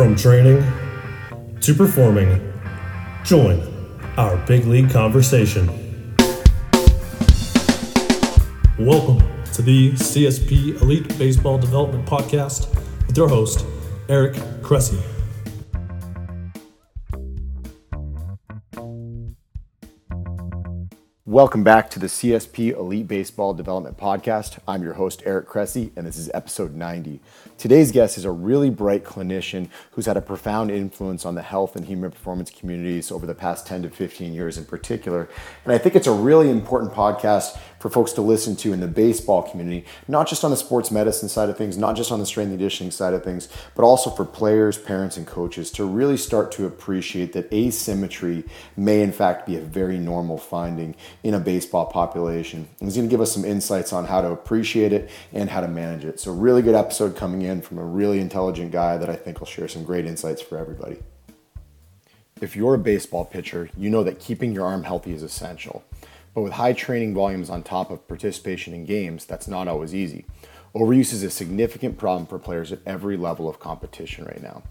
From training to performing, join our big league conversation. Welcome to the CSP Elite Baseball Development Podcast with your host, Eric Cressey. Welcome back to the CSP Elite Baseball Development Podcast. I'm your host, Eric Cressey, and this is episode 90. Today's guest is a really bright clinician who's had a profound influence on the health and human performance communities over the past 10 to 15 years in particular. And I think it's a really important podcast for folks to listen to in the baseball community, not just on the sports medicine side of things, not just on the strength and conditioning side of things, but also for players, parents, and coaches to really start to appreciate that asymmetry may, in fact, be a very normal finding in a baseball population. And he's going to give us some insights on how to appreciate it and how to manage it. So, really good episode coming in from a really intelligent guy that I think will share some great insights for everybody. If you're a baseball pitcher, you know that keeping your arm healthy is essential. But with high training volumes on top of participation in games, that's not always easy. Overuse is a significant problem for players at every level of competition right now.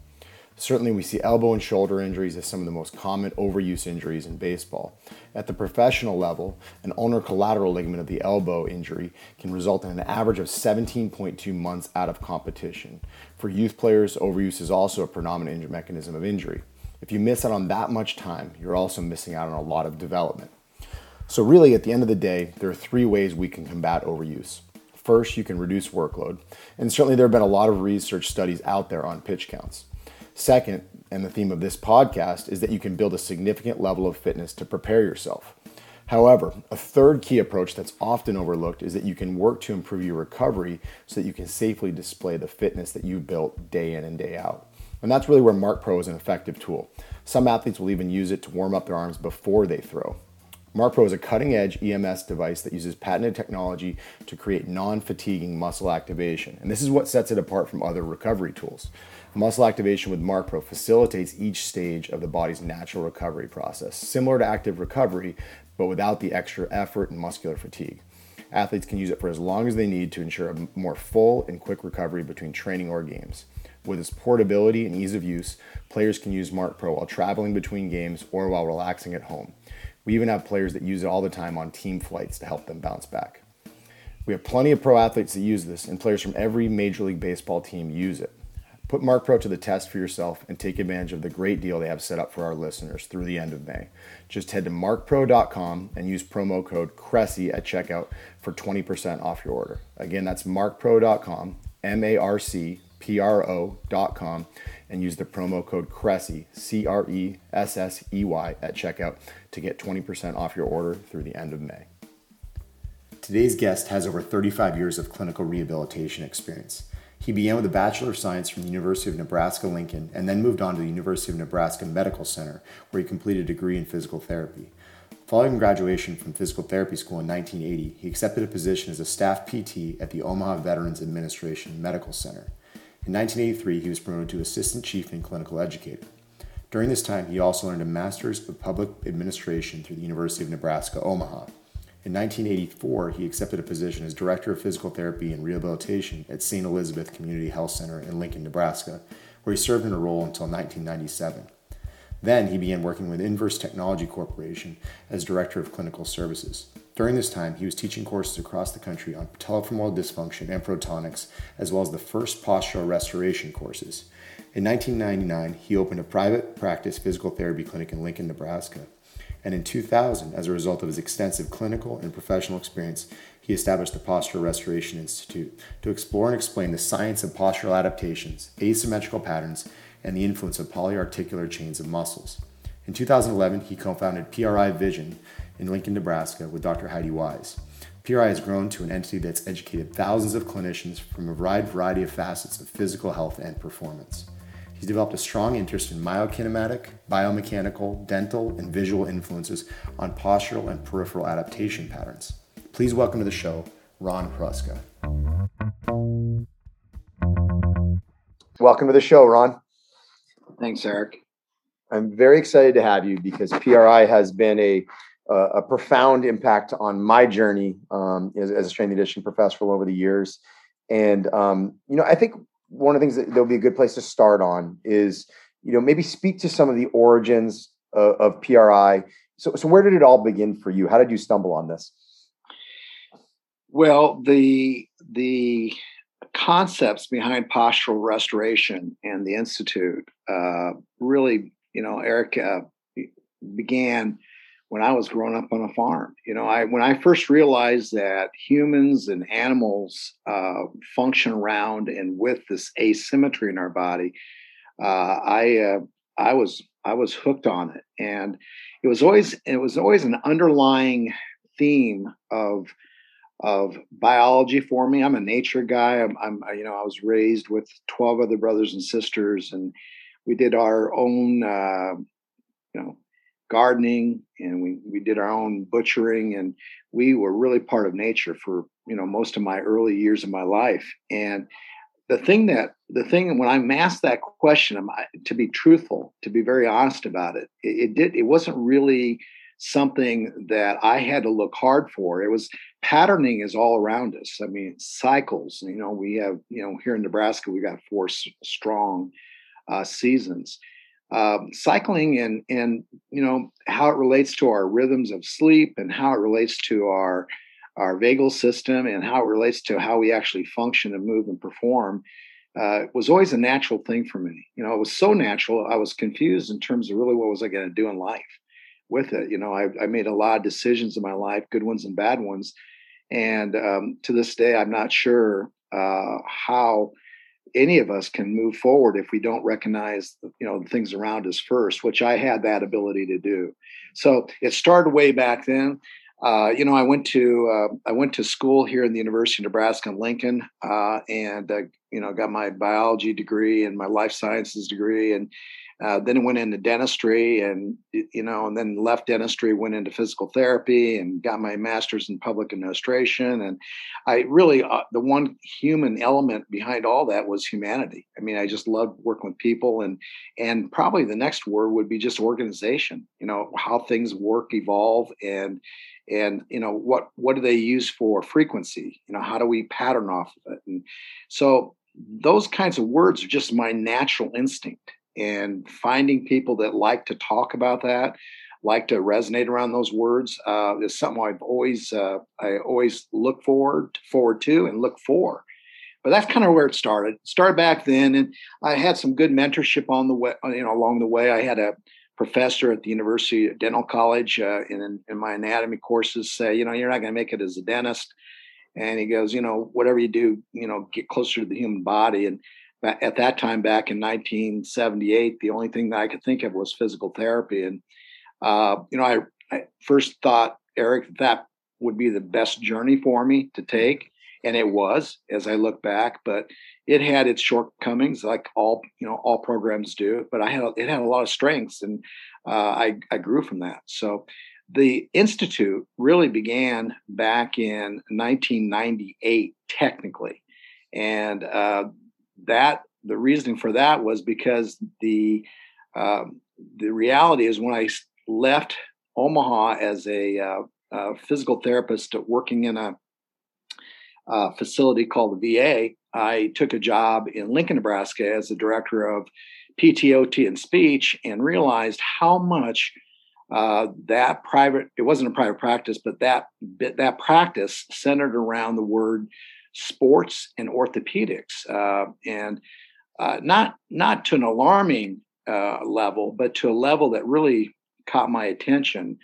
Certainly, we see elbow and shoulder injuries as some of the most common overuse injuries in baseball. At the professional level, an ulnar collateral ligament of the elbow injury can result in an average of 17.2 months out of competition. For youth players, overuse is also a predominant mechanism of injury. If you miss out on that much time, you're also missing out on a lot of development. So, really, at the end of the day, there are three ways we can combat overuse. First, you can reduce workload, and certainly there have been a lot of research studies out there on pitch counts. Second, and the theme of this podcast, is that you can build a significant level of fitness to prepare yourself. However, a third key approach that's often overlooked is that you can work to improve your recovery so that you can safely display the fitness that you built day in and day out. And that's really where MarcPro is an effective tool. Some athletes will even use it to warm up their arms before they throw. MarcPro is a cutting edge EMS device that uses patented technology to create non fatiguing muscle activation. And this is what sets it apart from other recovery tools. Muscle activation with MarcPro facilitates each stage of the body's natural recovery process, similar to active recovery, but without the extra effort and muscular fatigue. Athletes can use it for as long as they need to ensure a more full and quick recovery between training or games. With its portability and ease of use, players can use MarcPro while traveling between games or while relaxing at home. We even have players that use it all the time on team flights to help them bounce back. We have plenty of pro athletes that use this, and players from every Major League Baseball team use it. Put MarcPro to the test for yourself and take advantage of the great deal they have set up for our listeners through the end of May. Just head to marcpro.com and use promo code CRESSEY at checkout for 20% off your order. Again, that's marcpro.com, M A R C P R O.com, and use the promo code CRESSEY, C R E S S E Y, at checkout to get 20% off your order through the end of May. Today's guest has over 35 years of clinical rehabilitation experience. He began with a Bachelor of Science from the University of Nebraska Lincoln and then moved on to the University of Nebraska Medical Center, where he completed a degree in physical therapy. Following graduation from physical therapy school in 1980, he accepted a position as a staff PT at the Omaha Veterans Administration Medical Center. In 1983, he was promoted to assistant chief and clinical educator. During this time, he also earned a master's of public administration through the University of Nebraska Omaha. In 1984, he accepted a position as director of physical therapy and rehabilitation at St. Elizabeth Community Health Center in Lincoln, Nebraska, where he served in a role until 1997. Then he began working with Inverse Technology Corporation as director of clinical services. During this time, he was teaching courses across the country on patellofemoral dysfunction and protonics, as well as the first postural restoration courses. In 1999, he opened a private practice physical therapy clinic in Lincoln, Nebraska. And in 2000, as a result of his extensive clinical and professional experience, he established the Postural Restoration Institute to explore and explain the science of postural adaptations, asymmetrical patterns, and the influence of polyarticular chains of muscles. In 2011, he co founded PRI Vision in Lincoln, Nebraska, with Dr. Heidi Wise. PRI has grown to an entity that's educated thousands of clinicians from a wide variety of facets of physical health and performance. He's developed a strong interest in myokinematic, biomechanical, dental, and visual influences on postural and peripheral adaptation patterns. Please welcome to the show, Ron Hruska. Welcome to the show, Ron. Thanks, Eric. I'm very excited to have you because PRI has been a a profound impact on my journey um, as, as, a strength and conditioning professional over the years. And um, you know, I think one of the things that there'll be a good place to start on is, you know, maybe speak to some of the origins of, of PRI. So, so where did it all begin for you? How did you stumble on this? Well, the the concepts behind postural restoration and the institute uh, really, you know, Eric uh, began when I was growing up on a farm. You know, I when I first realized that humans and animals uh, function around and with this asymmetry in our body, uh, I uh, I was I was hooked on it, and it was always it was always an underlying theme of of biology for me. I'm a nature guy. I'm, I'm you know I was raised with 12 other brothers and sisters, and we did our own uh, you know gardening and we we did our own butchering and we were really part of nature for you know most of my early years of my life. And the thing that the thing when i'm asked that question to be truthful to be very honest about it, it it did it wasn't really something that i had to look hard for. It was patterning is all around us. I mean cycles you know we have you know here in nebraska we got four strong uh, seasons um, cycling and and you know how it relates to our rhythms of sleep and how it relates to our our vagal system and how it relates to how we actually function and move and perform uh, was always a natural thing for me. You know, it was so natural. I was confused in terms of really what was I going to do in life with it. You know, I, I, made a lot of decisions in my life, good ones and bad ones, and um, to this day, I'm not sure uh, how any of us can move forward if we don't recognize you know the things around us first which i had that ability to do. So it started way back then. Uh, you know i went to uh, i went to school here in the university of nebraska in lincoln uh, and uh, you know got my biology degree and my life sciences degree and uh, then it went into dentistry and you know and then left dentistry went into physical therapy and got my master's in public administration. And i really uh, the one human element behind all that was humanity. I mean i just loved working with people and and probably the next word would be just organization you know how things work evolve and and you know what what do they use for frequency? You know how do we pattern off of it? And so those kinds of words are just my natural instinct and finding people that like to talk about that like to resonate around those words uh, is something I've always uh, I always look forward forward to and look for. But that's kind of where it started. Started back then, and I had some good mentorship on the way. You know, along the way, I had a professor at the University Dental College uh, in in my anatomy courses say, you know, you're not going to make it as a dentist. And he goes, you know, whatever you do, you know, get closer to the human body. And at that time back in 1978 the only thing that i could think of was physical therapy and uh, you know I, I, first thought eric that would be the best journey for me to take and it was as i look back but it had its shortcomings like all you know all programs do but i had it had a lot of strengths and uh, I, I grew from that. So the institute really began back in 1998 technically and uh, that the reasoning for that was because the um, the reality is when I left Omaha as a, uh, physical therapist working in a, a, facility called the VA, I took a job in Lincoln, Nebraska as the director of PTOT and speech and realized how much uh, that private it wasn't a private practice but that that practice centered around the word sports and orthopedics, uh, and uh, not not to an alarming uh, level, but to a level that really caught my attention.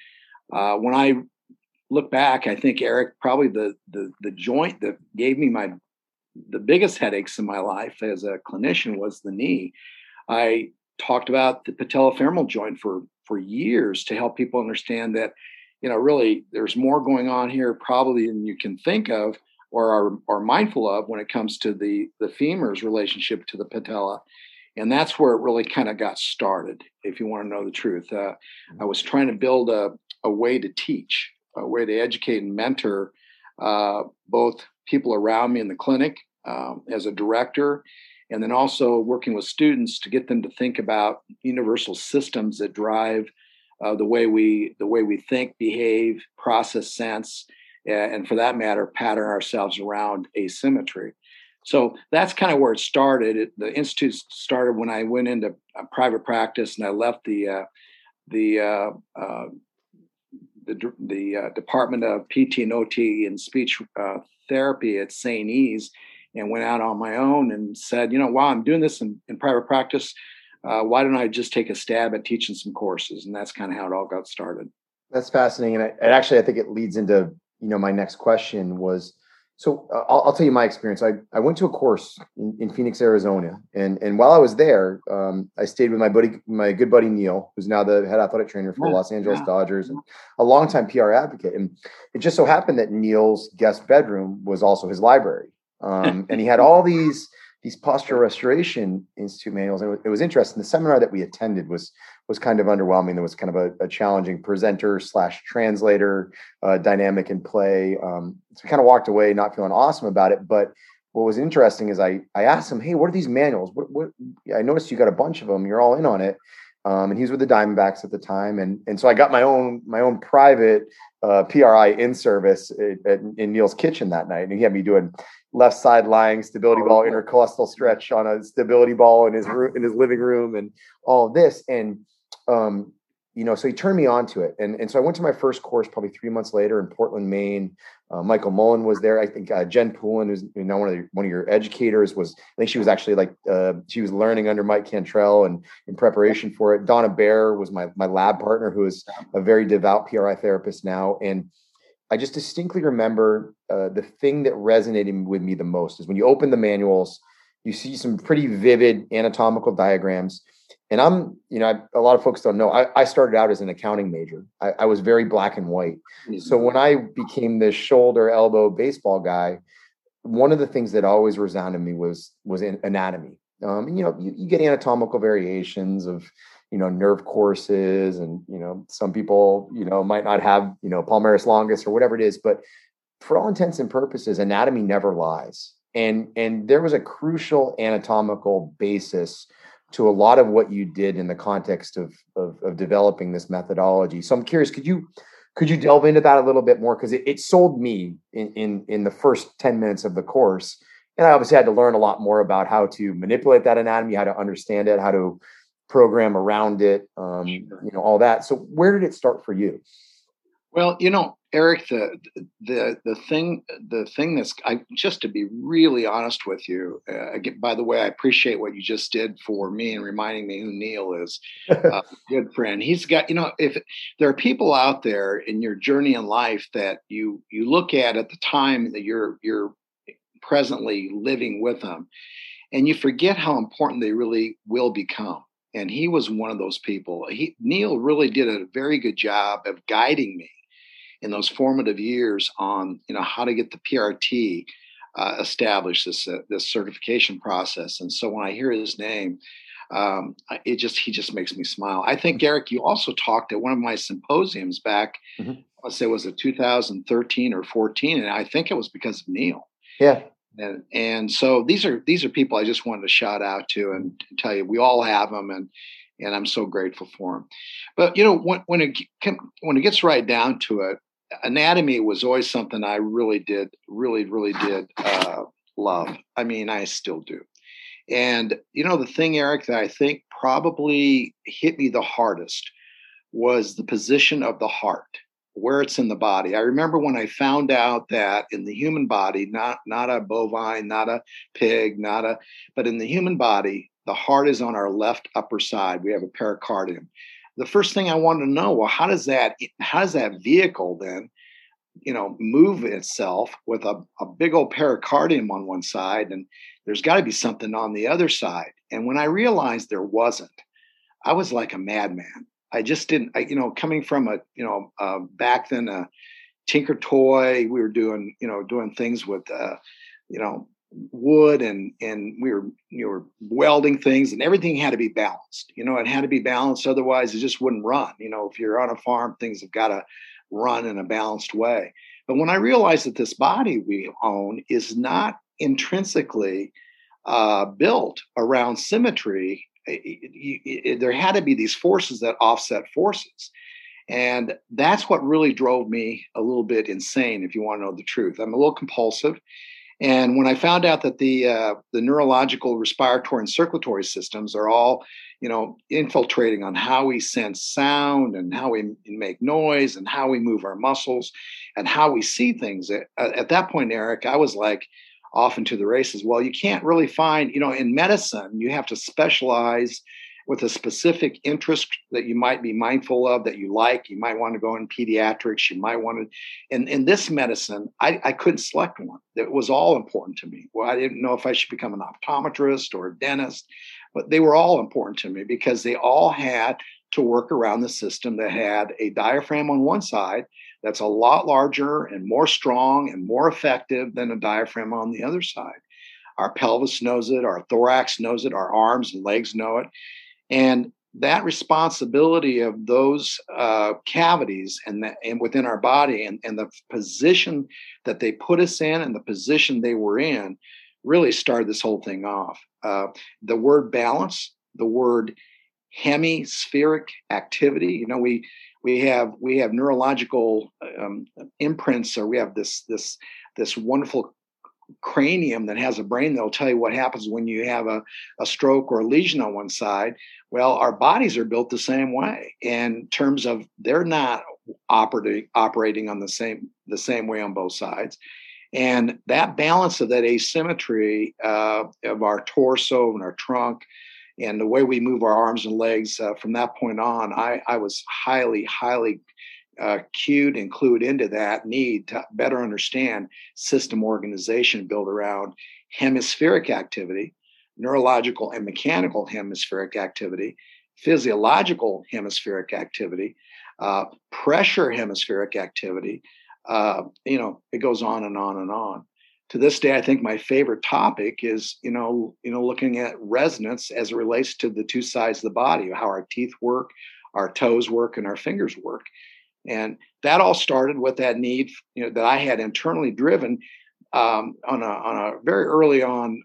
Uh, when I look back, I think Eric probably the the the joint that gave me my the biggest headaches in my life as a clinician was the knee. I talked about the patellofemoral joint for for years to help people understand that you know really there's more going on here probably than you can think of or are, are mindful of when it comes to the the femur's relationship to the patella. And that's where it really kind of got started if you want to know the truth. Uh, i was trying to build a, a way to teach a way to educate and mentor uh, both people around me in the clinic um, as a director and then also working with students to get them to think about universal systems that drive uh, the way we the way we think behave process sense and for that matter, pattern ourselves around asymmetry. so that's kind of where it started. It, the institute started when I went into private practice and I left the uh, the uh, uh, the, the uh, Department of PT and OT and Speech uh, Therapy at St. E's and went out on my own and said, you know, wow, I'm doing this in, in private practice. Uh, why don't I just take a stab at teaching some courses? And that's kind of how it all got started. That's fascinating, and, I, and actually, I think it leads into you know my next question was so uh, I'll, I'll, tell you my experience. I, I went to a course in, in Phoenix, Arizona, and and while I was there, um, I stayed with my buddy, my good buddy Neil, who's now the head athletic trainer for the Los Angeles yeah. Dodgers and a longtime PR advocate. And it just so happened that Neil's guest bedroom was also his library, um, and he had all these these posture restoration institute manuals. And it was interesting. The seminar that we attended was was kind of underwhelming. There was kind of a, a challenging presenter slash translator uh, dynamic in play. Um, so we kind of walked away not feeling awesome about it. But what was interesting is I I asked him, hey, what are these manuals? What what? I noticed you got a bunch of them. You're all in on it. Um, and he was with the Diamondbacks at the time, and and so I got my own my own private uh, PRI in service at, at, in Neil's kitchen that night, and he had me doing left side lying stability ball oh, intercostal stretch on a stability ball in his room in his living room, and all of this, and um, you know, so he turned me on to it. And, and so I went to my first course probably three months later in Portland, Maine. Uh, Michael Mullin was there. I think uh, Jen Poulin, who's you know one of the, one of your educators, was I think she was actually like uh, she was learning under Mike Cantrell and in preparation for it. Donna Bear was my my lab partner, who is a very devout PRI therapist now. And I just distinctly remember uh, the thing that resonated with me the most is when you open the manuals, you see some pretty vivid anatomical diagrams and I'm, you know, I, a lot of folks don't know. I, I, started out as an accounting major. I, I was very black and white. Mm-hmm. So when I became this shoulder elbow baseball guy, one of the things that always resounded me was was anatomy. Um, and, you know, you, you, get anatomical variations of, you know, nerve courses, and you know, some people, you know, might not have, you know, palmaris longus or whatever it is. But for all intents and purposes, anatomy never lies. And and there was a crucial anatomical basis to a lot of what you did in the context of, of, of developing this methodology. So I'm curious, could you could you delve into that a little bit more? Because it, it sold me in, in in the first 10 minutes of the course. And I obviously had to learn a lot more about how to manipulate that anatomy, how to understand it, how to program around it, um, you know, all that. So where did it start for you? Well, you know, Eric, the the the thing the thing that's I just to be really honest with you. Uh, again, by the way, I appreciate what you just did for me and reminding me who Neil is. Uh, good friend. He's got you know if there are people out there in your journey in life that you you look at at the time that you're you're presently living with them, and you forget how important they really will become. And he was one of those people. He Neil really did a very good job of guiding me in those formative years on you know how to get the PRT uh, established this uh, this certification process. And so when I hear his name, um, it just he just makes me smile. I think Eric, you also talked at one of my symposiums back. Mm-hmm. Let's say was it 2013 or 14, and I think it was because of Neil. Yeah. And, and so these are these are people I just wanted to shout out to and tell you we all have them and and I'm so grateful for them. But you know when when it when it gets right down to it, anatomy was always something I really did, really, really did uh, love. I mean, I still do. And you know, the thing, Eric, that I think probably hit me the hardest was the position of the heart, where it's in the body. I remember when I found out that in the human body, not not a bovine, not a pig, not a, but in the human body, the heart is on our left upper side. We have a pericardium the first thing I wanted to know, well, how does that how does that vehicle then, you know, move itself with a, a big old pericardium on one side, and there's got to be something on the other side. And when I realized there wasn't, I was like a madman. I just didn't, I, you know, coming from a, you know, uh, back then a Tinker Toy, we were doing, you know, doing things with, uh, you know, wood and and we were you were welding things and everything had to be balanced you know it had to be balanced otherwise it just wouldn't run you know if you're on a farm things have got to run in a balanced way. But when i realized that this body we own is not intrinsically uh, built around symmetry it, it, it, there had to be these forces that offset forces. And that's what really drove me a little bit insane if you want to know the truth. I'm a little compulsive And when I found out that the uh, the neurological, respiratory, and circulatory systems are all, you know, infiltrating on how we sense sound and how we make noise and how we move our muscles and how we see things, at, at that point, Eric, I was like off into the races. Well, you can't really find, you know, in medicine, you have to specialize with a specific interest that you might be mindful of that you like. You might want to go in pediatrics. You might want to. In, in this medicine, I, I couldn't select one. It was all important to me. Well, I didn't know if I should become an optometrist or a dentist, but they were all important to me because they all had to work around the system that had a diaphragm on one side that's a lot larger and more strong and more effective than a diaphragm on the other side. Our pelvis knows it, our thorax knows it, our arms and legs know it. And that responsibility of those uh, cavities and, the, and within our body and, and the position that they put us in and the position they were in really started this whole thing off. Uh, the word balance, the word hemispheric activity, you know, we we have we have neurological um, imprints or we have this this this wonderful cranium that has a brain that'll tell you what happens when you have a, a stroke or a lesion on one side. Well, our bodies are built the same way in terms of they're not operating operating on the same the same way on both sides. And that balance of that asymmetry uh, of our torso and our trunk and the way we move our arms and legs uh, from that point on, I, I was highly, highly uh, cued and clued into that need to better understand system organization built around hemispheric activity, neurological and mechanical hemispheric activity, physiological hemispheric activity, uh, pressure hemispheric activity. Uh, you know, it goes on and on and on. To this day, I think my favorite topic is, you know, you know, looking at resonance as it relates to the two sides of the body, how our teeth work, our toes work, and our fingers work. And that all started with that need, you know, that I had internally driven um, on a on a very early on,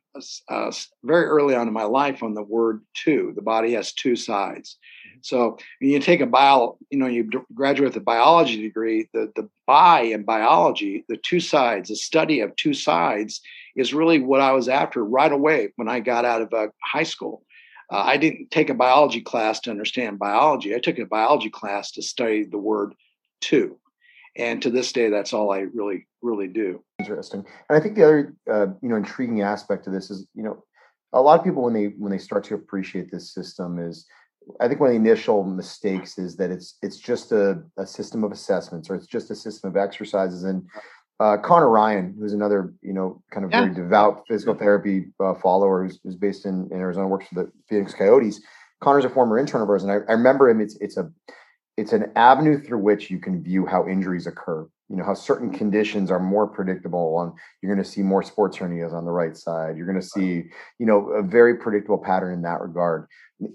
uh, very early on in my life on the word two. The body has two sides. Mm-hmm. So when you take a bio, you know, you graduate with a biology degree, the the bi in biology, the two sides, the study of two sides, is really what I was after right away when I got out of uh, high school. Uh, I didn't take a biology class to understand biology. I took a biology class to study the word two. And to this day, that's all I really, really do. Interesting. And I think the other, uh, you know, intriguing aspect of this is, you know, a lot of people when they when they start to appreciate this system is, I think one of the initial mistakes is that it's it's just a, a system of assessments or it's just a system of exercises. And uh, Connor Ryan, who's another, you know, kind of yeah. very devout physical therapy uh, follower who's, who's based in, in Arizona, works for the Phoenix Coyotes. Connor's a former intern of ours, and I, I remember him. It's it's a it's an avenue through which you can view how injuries occur you know how certain mm-hmm. conditions are more predictable and you're going to see more sports hernias on the right side you're going to see you know a very predictable pattern in that regard.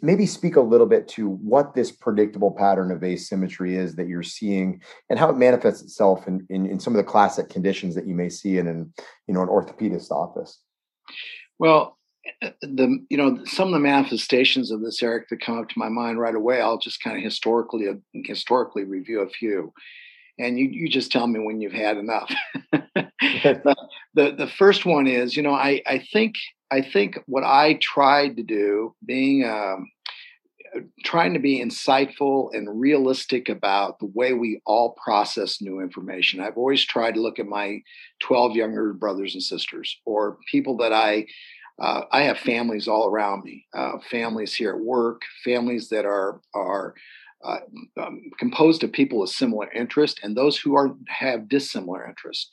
Maybe speak a little bit to what this predictable pattern of asymmetry is that you're seeing and how it manifests itself in, in, in some of the classic conditions that you may see in an you know an orthopedist office. Well the you know some of the manifestations of this eric that come up to my mind right away i'll just kind of historically uh, historically review a few. And you you just tell me when you've had enough. The, the the first one is you know i i think i think what i tried to do being um, trying to be insightful and realistic about the way we all process new information i've always tried to look at my 12 younger brothers and sisters or people that i uh, I have families all around me, uh, families here at work, families that are are uh, um, composed of people with similar interest and those who are have dissimilar interests.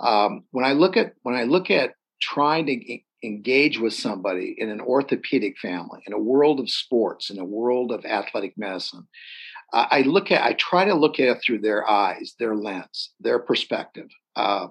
Um, when I look at when I look at trying to engage with somebody in an orthopedic family, in a world of sports, in a world of athletic medicine, I look at I try to look at it through their eyes, their lens, their perspective. Uh,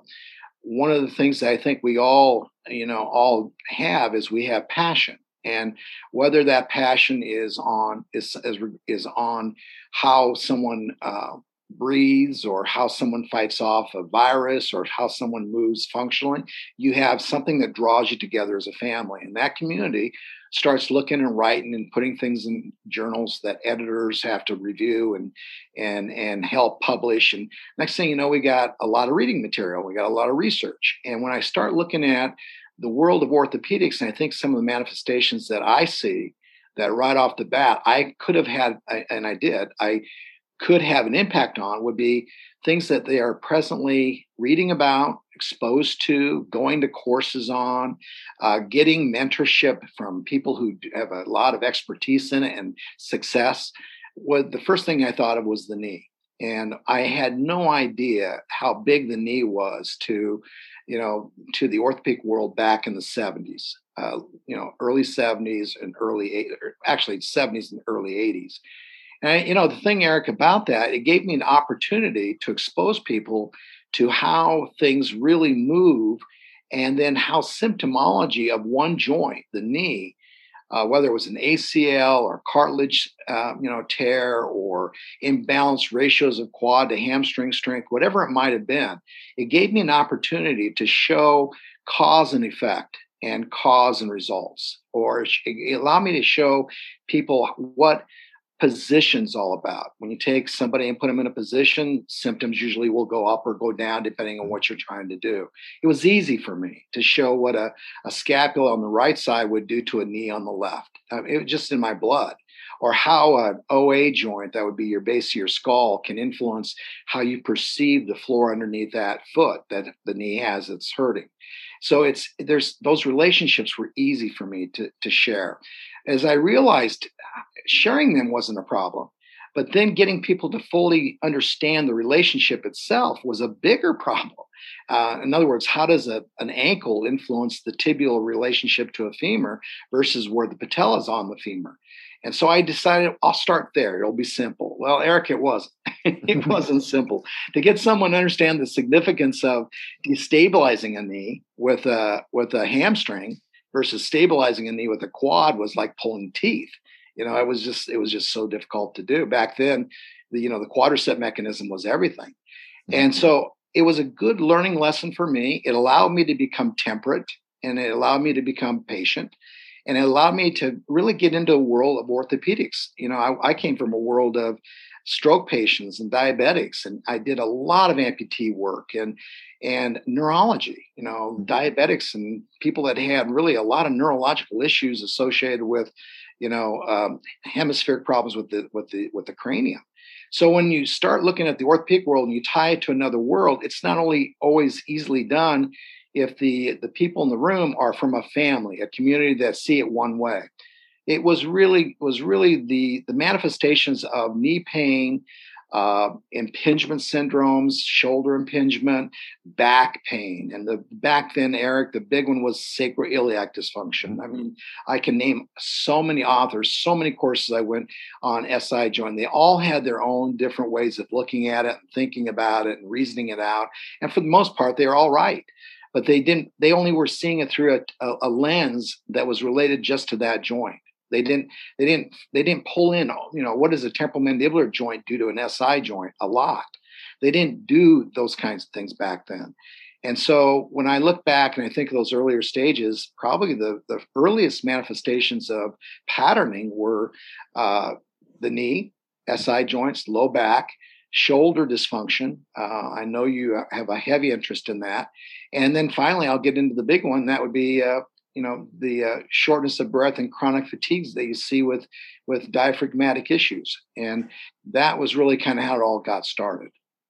one of the things that I think we all, you know, all have is we have passion, and whether that passion is on is is, is on how someone uh, breathes or how someone fights off a virus or how someone moves functionally. You have something that draws you together as a family. And that community starts looking and writing and putting things in journals that editors have to review and and and help publish. And next thing you know, we got a lot of reading material. We got a lot of research. And when I start looking at the world of orthopedics, and I think some of the manifestations that I see that right off the bat, I could have had, and I did, I could have an impact on would be things that they are presently reading about, exposed to, going to courses on, uh, getting mentorship from people who have a lot of expertise in it and success. What the first thing I thought of was the knee. And I had no idea how big the knee was to, you know, to the orthopedic world back in the 70s, uh, you know, early 70s and early, actually 70s and early 80s and you know, the thing, Eric, about that, it gave me an opportunity to expose people to how things really move and then how symptomology of one joint, the knee, uh, whether it was an ACL or cartilage, uh, you know, tear or imbalanced ratios of quad to hamstring strength, whatever it might have been, it gave me an opportunity to show cause and effect and cause and results, or it allowed me to show people what position's all about. When you take somebody and put them in a position, symptoms usually will go up or go down depending on mm-hmm. what you're trying to do. It was easy for me to show what a, a scapula on the right side would do to a knee on the left. Mean, it was just in my blood. Or how an OA joint, that would be your base of your skull, can influence how you perceive the floor underneath that foot that the knee has that's hurting. So it's there's those relationships were easy for me to to share as I realized sharing them wasn't a problem. But then getting people to fully understand the relationship itself was a bigger problem. Uh, in other words, how does a, an ankle influence the tibial relationship to a femur versus where the patella is on the femur? And so I decided I'll start there. It'll be simple. Well, Eric, it wasn't. it wasn't simple. To get someone to understand the significance of destabilizing a knee with a with a hamstring versus stabilizing a knee with a quad was like pulling teeth. You know, it was just it was just so difficult to do back then. The you know the quadricep mechanism was everything, and mm-hmm. so it was a good learning lesson for me. It allowed me to become temperate, and it allowed me to become patient, and it allowed me to really get into a world of orthopedics. You know, I, I came from a world of stroke patients and diabetics and i did a lot of amputee work and and neurology you know mm-hmm. diabetics and people that had really a lot of neurological issues associated with you know um, hemispheric problems with the with the with the cranium. So when you start looking at the orthopedic world and you tie it to another world it's not only always easily done if the the people in the room are from a family a community that see it one way. It was really was really the the manifestations of knee pain uh, impingement syndromes, shoulder impingement, back pain. And the back then, Eric, the big one was sacroiliac dysfunction. I mean, I can name so many authors, so many courses I went on SI joint. They all had their own different ways of looking at it, thinking about it, and reasoning it out. And for the most part, they were all right. But they didn't, they only were seeing it through a, a, a lens that was related just to that joint. They didn't they didn't they didn't pull in, you know, what does a temporal mandibular joint do to an SI joint? A lot. They didn't do those kinds of things back then. And so when I look back and I think of those earlier stages, probably the, the earliest manifestations of patterning were uh, the knee, SI joints, low back, shoulder dysfunction. Uh, I know you have a heavy interest in that. And then finally, I'll get into the big one. That would be uh, you know the uh, shortness of breath and chronic fatigues that you see with with diaphragmatic issues. And that was really kind of how it all got started.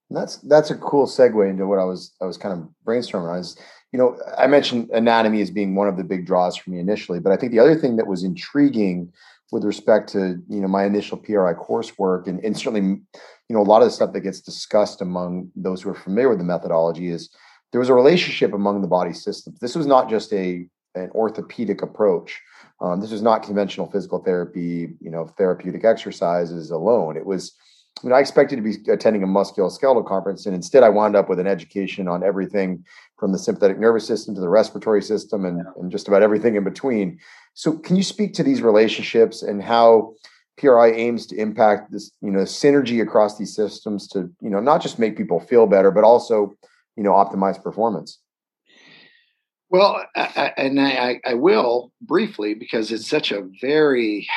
That's that's a cool segue into what i was i was kind of brainstorming on is you know i mentioned anatomy as being one of the big draws for me initially but i think the other thing that was intriguing with respect to you know my initial pri coursework and, and certainly you know a lot of the stuff that gets discussed among those who are familiar with the methodology is there was a relationship among the body systems. This was not just a an orthopedic approach. Um, this was not conventional physical therapy, you know, therapeutic exercises alone. It was, I mean, I expected to be attending a musculoskeletal conference, and instead I wound up with an education on everything from the sympathetic nervous system to the respiratory system and, and just about everything in between. So, can you speak to these relationships and how PRI aims to impact this, you know, synergy across these systems to, you know, not just make people feel better, but also, you know, optimize performance? Well, I, and I, I, will briefly because it's such a very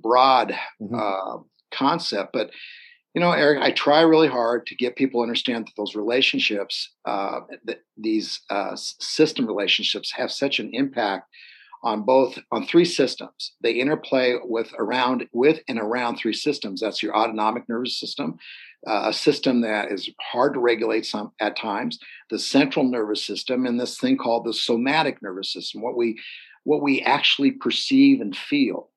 broad mm-hmm. uh, concept. But you know, Eric, I try really hard to get people to understand that those relationships, uh, that these uh, system relationships, have such an impact on both on three systems. They interplay with around with and around three systems. That's your autonomic nervous system, uh, a system that is hard to regulate some at times, the central nervous system, and this thing called the somatic nervous system, what we what we actually perceive and feel.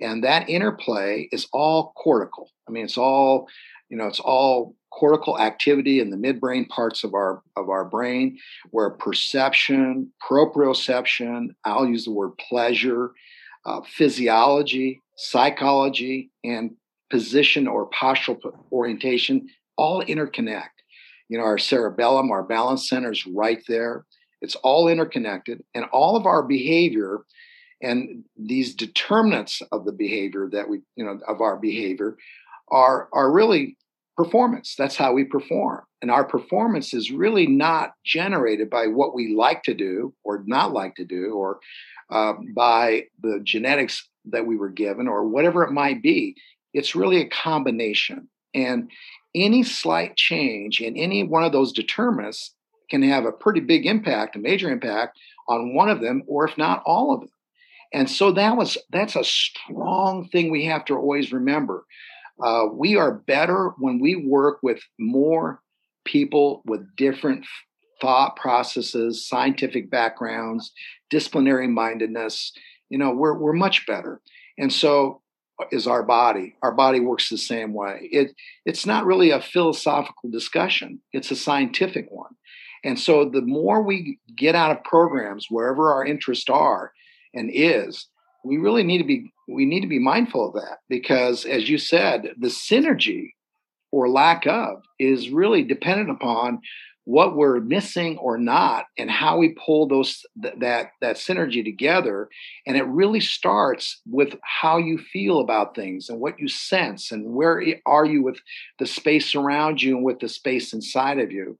And that interplay is all cortical. I mean, it's all, you know, it's all cortical activity in the midbrain parts of our of our brain where perception proprioception i'll use the word pleasure uh, physiology psychology and position or postural orientation all interconnect. You know our cerebellum our balance center is right there. It's all interconnected and all of our behavior and these determinants of the behavior that we you know of our behavior are are really performance. That's how we perform. And our performance is really not generated by what we like to do or not like to do or uh, by the genetics that we were given or whatever it might be it's really a combination. And any slight change in any one of those determinants can have a pretty big impact, a major impact on one of them, or if not all of them. And so that was that's a strong thing we have to always remember. Uh, we are better when we work with more people with different thought processes, scientific backgrounds, disciplinary mindedness. You know, we're we're much better. And so is our body. Our body works the same way. It it's not really a philosophical discussion. It's a scientific one. And so the more we get out of programs wherever our interests are and is, we really need to be we need to be mindful of that because as you said, the synergy or lack of is really dependent upon what we're missing or not and how we pull those th- that that synergy together. And it really starts with how you feel about things and what you sense and where are you with the space around you and with the space inside of you.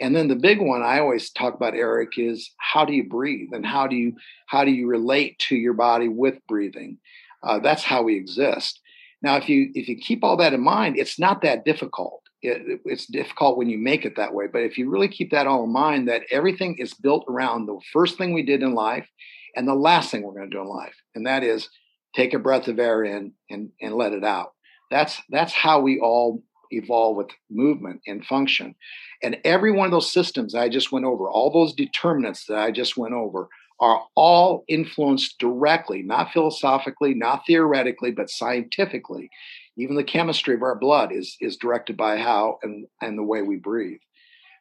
And then the big one i always talk about eric is how do you breathe and how do you how do you relate to your body with breathing? Uh, that's how we exist. Now if you if you keep all that in mind it's not that difficult it, it's difficult when you make it that way. But if you really keep that all in mind, that everything is built around the first thing we did in life and the last thing we're going to do in life, and that is take a breath of air in and, and let it out. That's that's how we all evolve with movement and function. And every one of those systems I just went over, all those determinants that I just went over, are all influenced directly, not philosophically, not theoretically, but scientifically even the chemistry of our blood is is directed by how and and the way we breathe.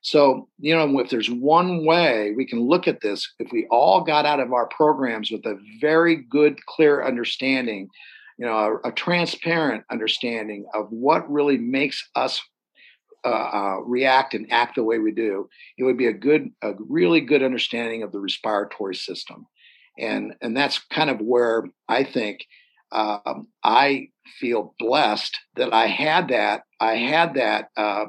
So you know if there's one way we can look at this if we all got out of our programs with a very good clear understanding you know a, a transparent understanding of what really makes us uh, uh, react and act the way we do it would be a good a really good understanding of the respiratory system. And and that's kind of where i think um, I feel blessed that I had that. I had that uh,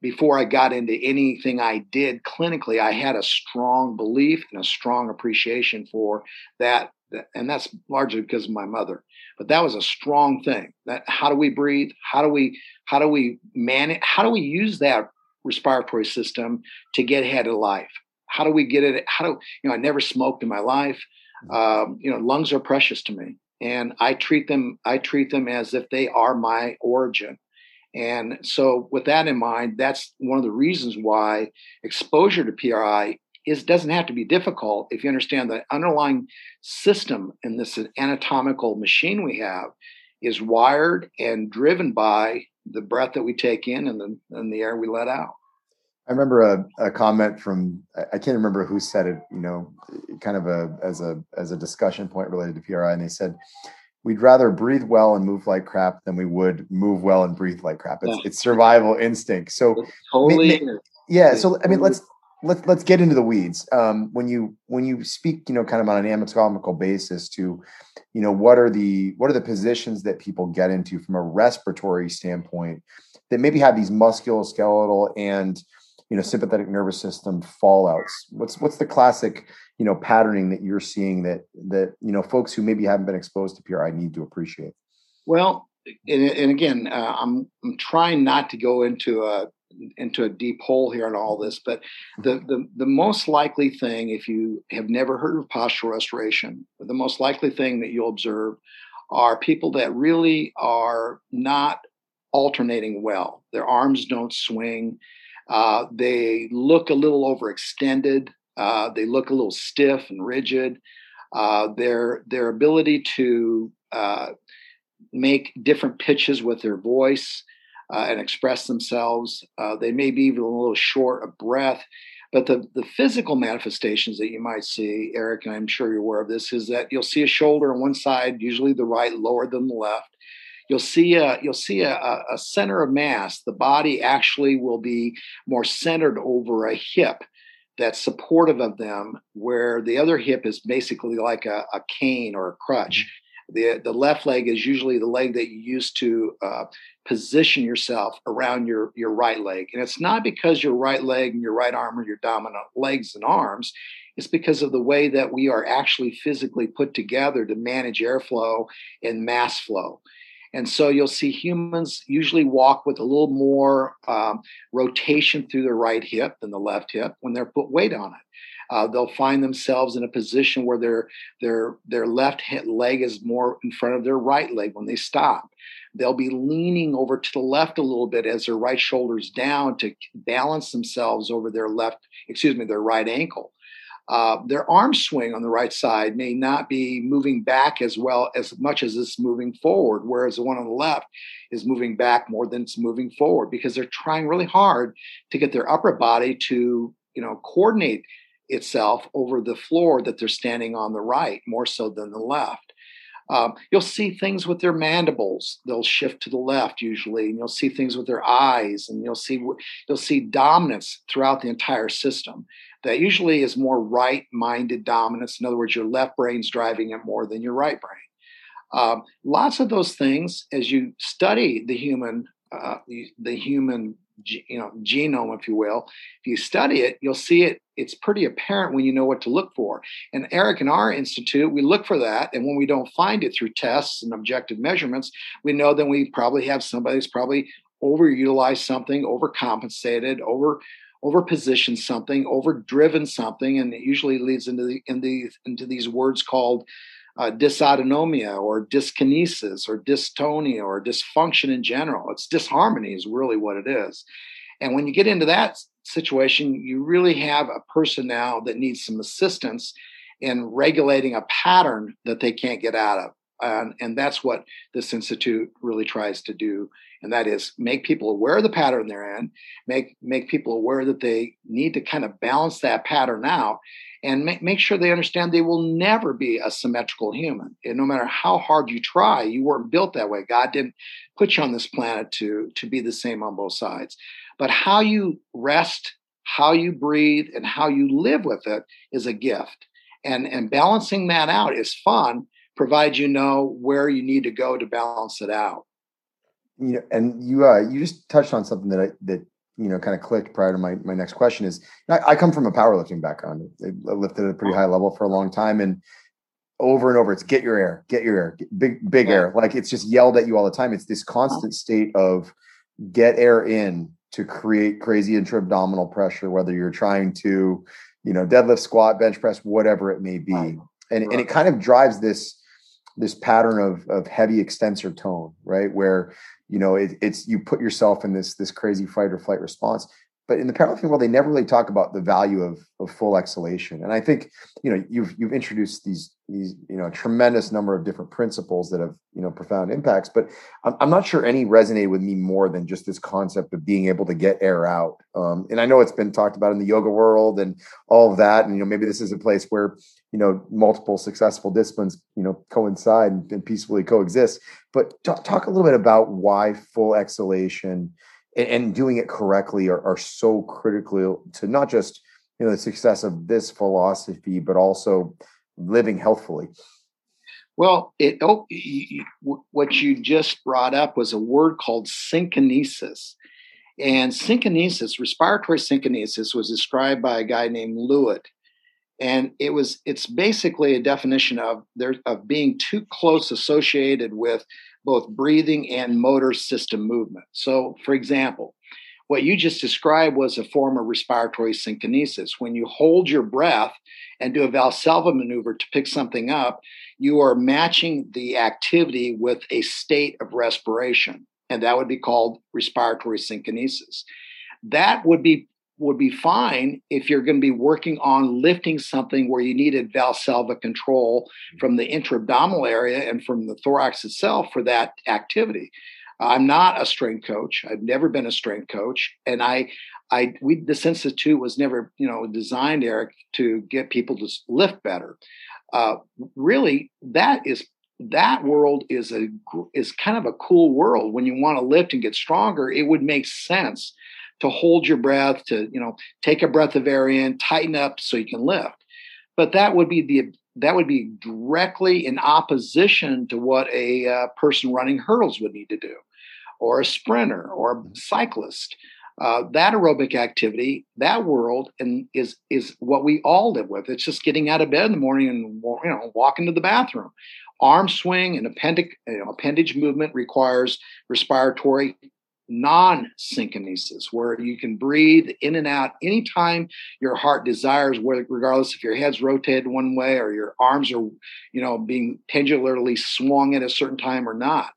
before I got into anything I did clinically. I had a strong belief and a strong appreciation for that, and that's largely because of my mother. But that was a strong thing. That how do we breathe? How do we how do we manage? How do we use that respiratory system to get ahead of life? How do we get it? How do you know? I never smoked in my life. Mm-hmm. Um, you know, lungs are precious to me and I treat them I treat them as if they are my origin. And so with that in mind, that's one of the reasons why exposure to PRI is doesn't have to be difficult if you understand the underlying system in this anatomical machine we have is wired and driven by the breath that we take in and the and the air we let out. I remember a, a comment from I can't remember who said it, you know, kind of a as a as a discussion point related to PRI, and they said we'd rather breathe well and move like crap than we would move well and breathe like crap. It's, yeah. it's survival instinct. So it's totally, yeah. So I mean, let's let's let's get into the weeds. Um, when you when you speak, you know, kind of on an anatomical basis to, you know, what are the what are the positions that people get into from a respiratory standpoint that maybe have these musculoskeletal and you know sympathetic nervous system fallouts. What's what's the classic you know patterning that you're seeing that that you know folks who maybe haven't been exposed to PRI need to appreciate? Well, and, and again, uh, I'm I'm trying not to go into a into a deep hole here on all this, but the, the, the most likely thing, if you have never heard of postural restoration, the most likely thing that you'll observe are people that really are not alternating well. Their arms don't swing. Uh, they look a little overextended. Uh, they look a little stiff and rigid. Uh, their their ability to uh, make different pitches with their voice uh, and express themselves. Uh, they may be even a little short of breath. But the, the physical manifestations that you might see, Eric, and I'm sure you're aware of this, is that you'll see a shoulder on one side, usually the right, lower than the left. You'll see a you'll see a, a center of mass. The body actually will be more centered over a hip that's supportive of them, where the other hip is basically like a, a cane or a crutch. Mm-hmm the, the left leg is usually the leg that you use to uh, position yourself around your, your right leg. And it's not because your right leg and your right arm are your dominant legs and arms. It's because of the way that we are actually physically put together to manage airflow and mass flow. And so you'll see humans usually walk with a little more um, rotation through the right hip than the left hip when they're put weight on it. Uh, they'll find themselves in a position where their their their left leg is more in front of their right leg when they stop. They'll be leaning over to the left a little bit as their right shoulder's down to balance themselves over their left, excuse me, their right ankle. Uh, their arm swing on the right side may not be moving back as well as much as it's moving forward, whereas the one on the left is moving back more than it's moving forward because they're trying really hard to get their upper body to, you know, coordinate itself over the floor that they're standing on the right more so than the left. Um, you'll see things with their mandibles; they'll shift to the left usually, and you'll see things with their eyes, and you'll see you'll see dominance throughout the entire system. That usually is more right-minded dominance. In other words, your left brain's driving it more than your right brain. Um, lots of those things, as you study the human uh, the, the human you know genome if you will. If you study it you'll see it it's pretty apparent when you know what to look for. And eric in our institute we look for that and when we don't find it through tests and objective measurements we know then we probably have somebody who's probably overutilized something overcompensated over over positioned something over driven something and it usually leads into the in the into these words called uh, dysautonomia or dyskinesis or dystonia or dysfunction in general. It's disharmony, is really what it is. And when you get into that situation, you really have a person now that needs some assistance in regulating a pattern that they can't get out of. And, and that's what this institute really tries to do and that is make people aware of the pattern they're in make make people aware that they need to kind of balance that pattern out and make, make sure they understand they will never be a symmetrical human. And no matter how hard you try, you weren't built that way. God didn't put you on this planet to, to be the same on both sides. But how you rest, how you breathe, and how you live with it is a gift. And, and balancing that out is fun, provided you know where you need to go to balance it out. You know, and you uh, you just touched on something that I, that you know kind of clicked prior to my my next question is I, I come from a powerlifting background. I lifted at a pretty high level for a long time, and over and over, it's get your air, get your air, get big big yeah. air. Like it's just yelled at you all the time. It's this constant state of get air in to create crazy intra-abdominal pressure, whether you're trying to, you know, deadlift, squat, bench press, whatever it may be, and right. and it kind of drives this this pattern of of heavy extensor tone, right? Where you know it, it's you put yourself in this this crazy fight or flight response but in the powerlifting world they never really talk about the value of of full exhalation. And i think you know you've you've introduced these these you know a tremendous number of different principles that have you know profound impacts but i'm, I'm not sure any resonated with me more than just this concept of being able to get air out. Um, and i know it's been talked about in the yoga world and all of that and you know maybe this is a place where you know multiple successful disciplines you know coincide and, and peacefully coexist. But talk, talk a little bit about why full exhalation and, and doing it correctly are, are so critical to not just you know the success of this philosophy, but also living healthfully? Well, it oh, what you just brought up was a word called synkinesis. And synkinesis, respiratory synkinesis, was described by a guy named Lewit. And it was it's basically a definition of there of being too close associated with both breathing and motor system movement. So, for example, what you just described was a form of respiratory synkinesis. When you hold your breath and do a Valsalva maneuver to pick something up, you are matching the activity with a state of respiration and that would be called respiratory synkinesis. That would be would be fine if you're going to be working on lifting something where you needed valsalva control from the intra-abdominal area and from the thorax itself for that activity. I'm not a strength coach. I've never been a strength coach, and I, I, we, this institute was never, you know, designed, Eric, to get people to lift better. Uh, really, that is that world is a is kind of a cool world when you want to lift and get stronger it would make sense to hold your breath to you know take a breath of air in tighten up so you can lift. But that would be the that would be directly in opposition to what a uh, person running hurdles would need to do or a sprinter or a cyclist. Uh, that aerobic activity, that world, and is is what we all live with. It's just getting out of bed in the morning and you know walking to the bathroom. Arm swing and appendage, you know, appendage movement requires respiratory non-synkinesis where you can breathe in and out anytime your heart desires regardless if your head's rotated one way or your arms are you know being pendularly swung at a certain time or not.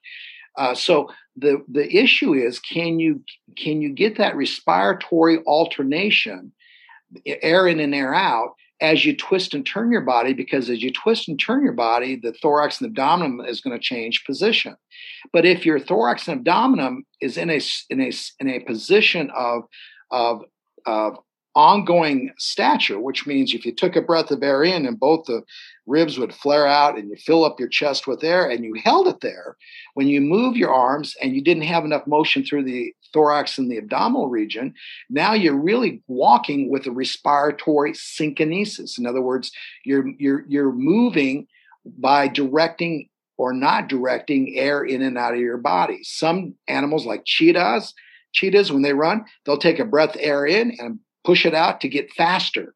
Uh, so the the issue is can you can you get that respiratory alternation air in and air out as you twist and turn your body, because as you twist and turn your body, the thorax and abdomen is going to change position. But if your thorax and abdomen is in a in a in a position of of of ongoing stature, which means if you took a breath of air in and both the ribs would flare out and you fill up your chest with air and you held it there, when you move your arms and you didn't have enough motion through the thorax and the abdominal region, now you're really walking with a respiratory synkinesis. In other words, you're you're you're moving by directing or not directing air in and out of your body. Some animals like cheetahs, cheetahs when they run, they'll take a breath air in and push it out to get faster.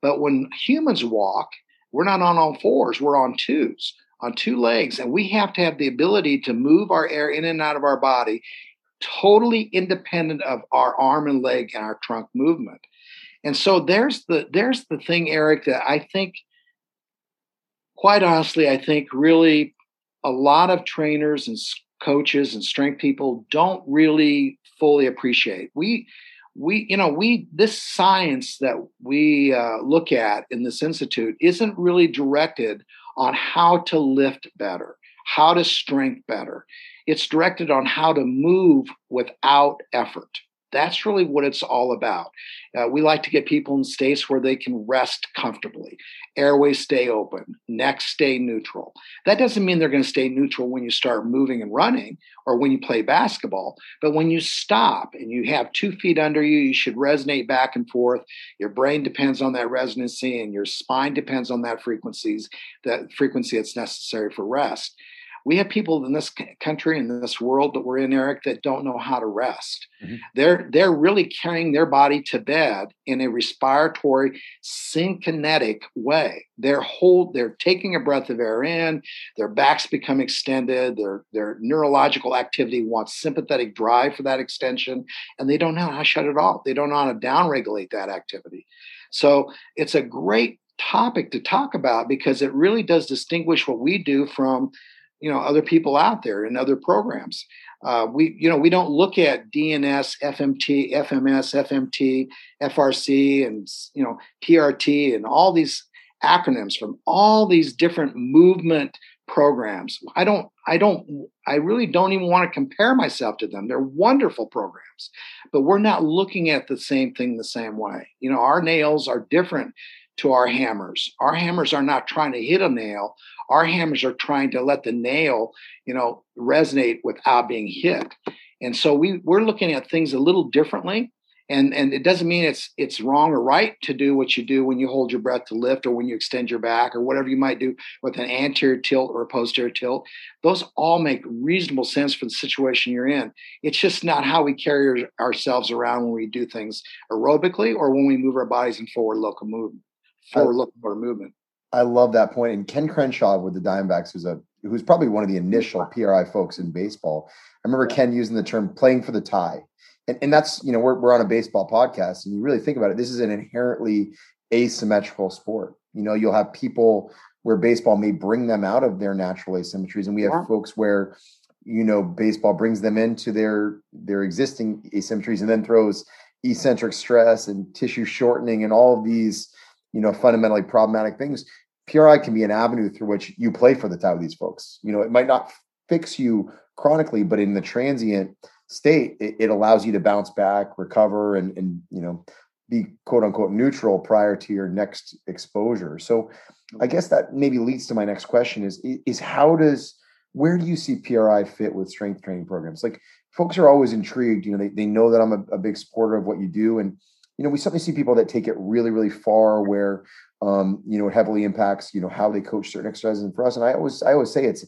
But when humans walk, we're not on all fours, we're on twos, on two legs. And we have to have the ability to move our air in and out of our body totally independent of our arm and leg and our trunk movement. And so there's the there's the thing, Eric, that I think quite honestly, I think really a lot of trainers and coaches and strength people don't really fully appreciate. We we you know we this science that we uh, look at in this institute isn't really directed on how to lift better how to strength better. It's directed on how to move without effort that's really what it's all about. Uh, we like to get people in states where they can rest comfortably, airways stay open, neck stay neutral. That doesn't mean they're going to stay neutral when you start moving and running or when you play basketball. But when you stop and you have two feet under you, you should resonate back and forth. Your brain depends on that resonancy, and your spine depends on that frequencies, that frequency that's necessary for rest we have people in this country in this world that we're in eric that don't know how to rest. Mm-hmm. they're they're really carrying their body to bed in a respiratory synkinetic way. They're hold they're taking a breath of air in their backs become extended their their neurological activity wants sympathetic drive for that extension and they don't know how to shut it off. They don't know how to downregulate that activity. So it's a great topic to talk about because it really does distinguish what we do from you know other people out there in other programs. Uh, we you know we don't look at DNS, FMT, FMS, FMT, FRC, and you know PRT, and all these acronyms from all these different movement programs. I don't I don't I really don't even want to compare myself to them. They're wonderful programs, but we're not looking at the same thing the same way. You know, our nails are different to our hammers. Our hammers are not trying to hit a nail. Our hammers are trying to let the nail, you know, resonate without being hit. And so we we're looking at things a little differently. and and it doesn't mean it's it's wrong or right to do what you do when you hold your breath to lift or when you extend your back or whatever you might do with an anterior tilt or a posterior tilt those all make reasonable sense for the situation you're in it's just not how we carry ourselves around when we do things aerobically or when we move our bodies in forward local movement forward locomotor movement I love that point. And Ken Crenshaw with the Diamondbacks, who's a who's probably one of the initial PRI folks in baseball. I remember Ken using the term playing for the tie and, and that's you know we're, we're on a baseball podcast and you really think about it this is an inherently asymmetrical sport you know you'll have people where baseball may bring them out of their natural asymmetries and we have yeah. folks where you know baseball brings them into their their existing asymmetries and then throws eccentric stress and tissue shortening and all of these you know fundamentally problematic things PRI can be an avenue through which you play for the time with these folks you know it might not fix you chronically but in the transient state, it, it allows you to bounce back, recover, and and you know be quote unquote neutral prior to your next exposure. So I guess that maybe leads to my next question is is how does where do you see PRI fit with strength training programs? Like folks are always intrigued, you know, they, they know that I'm a, a big supporter of what you do. And, you know, we certainly see people that take it really, really far where um, you know, it heavily impacts, you know, how they coach certain exercises. And for us, and I always I always say it's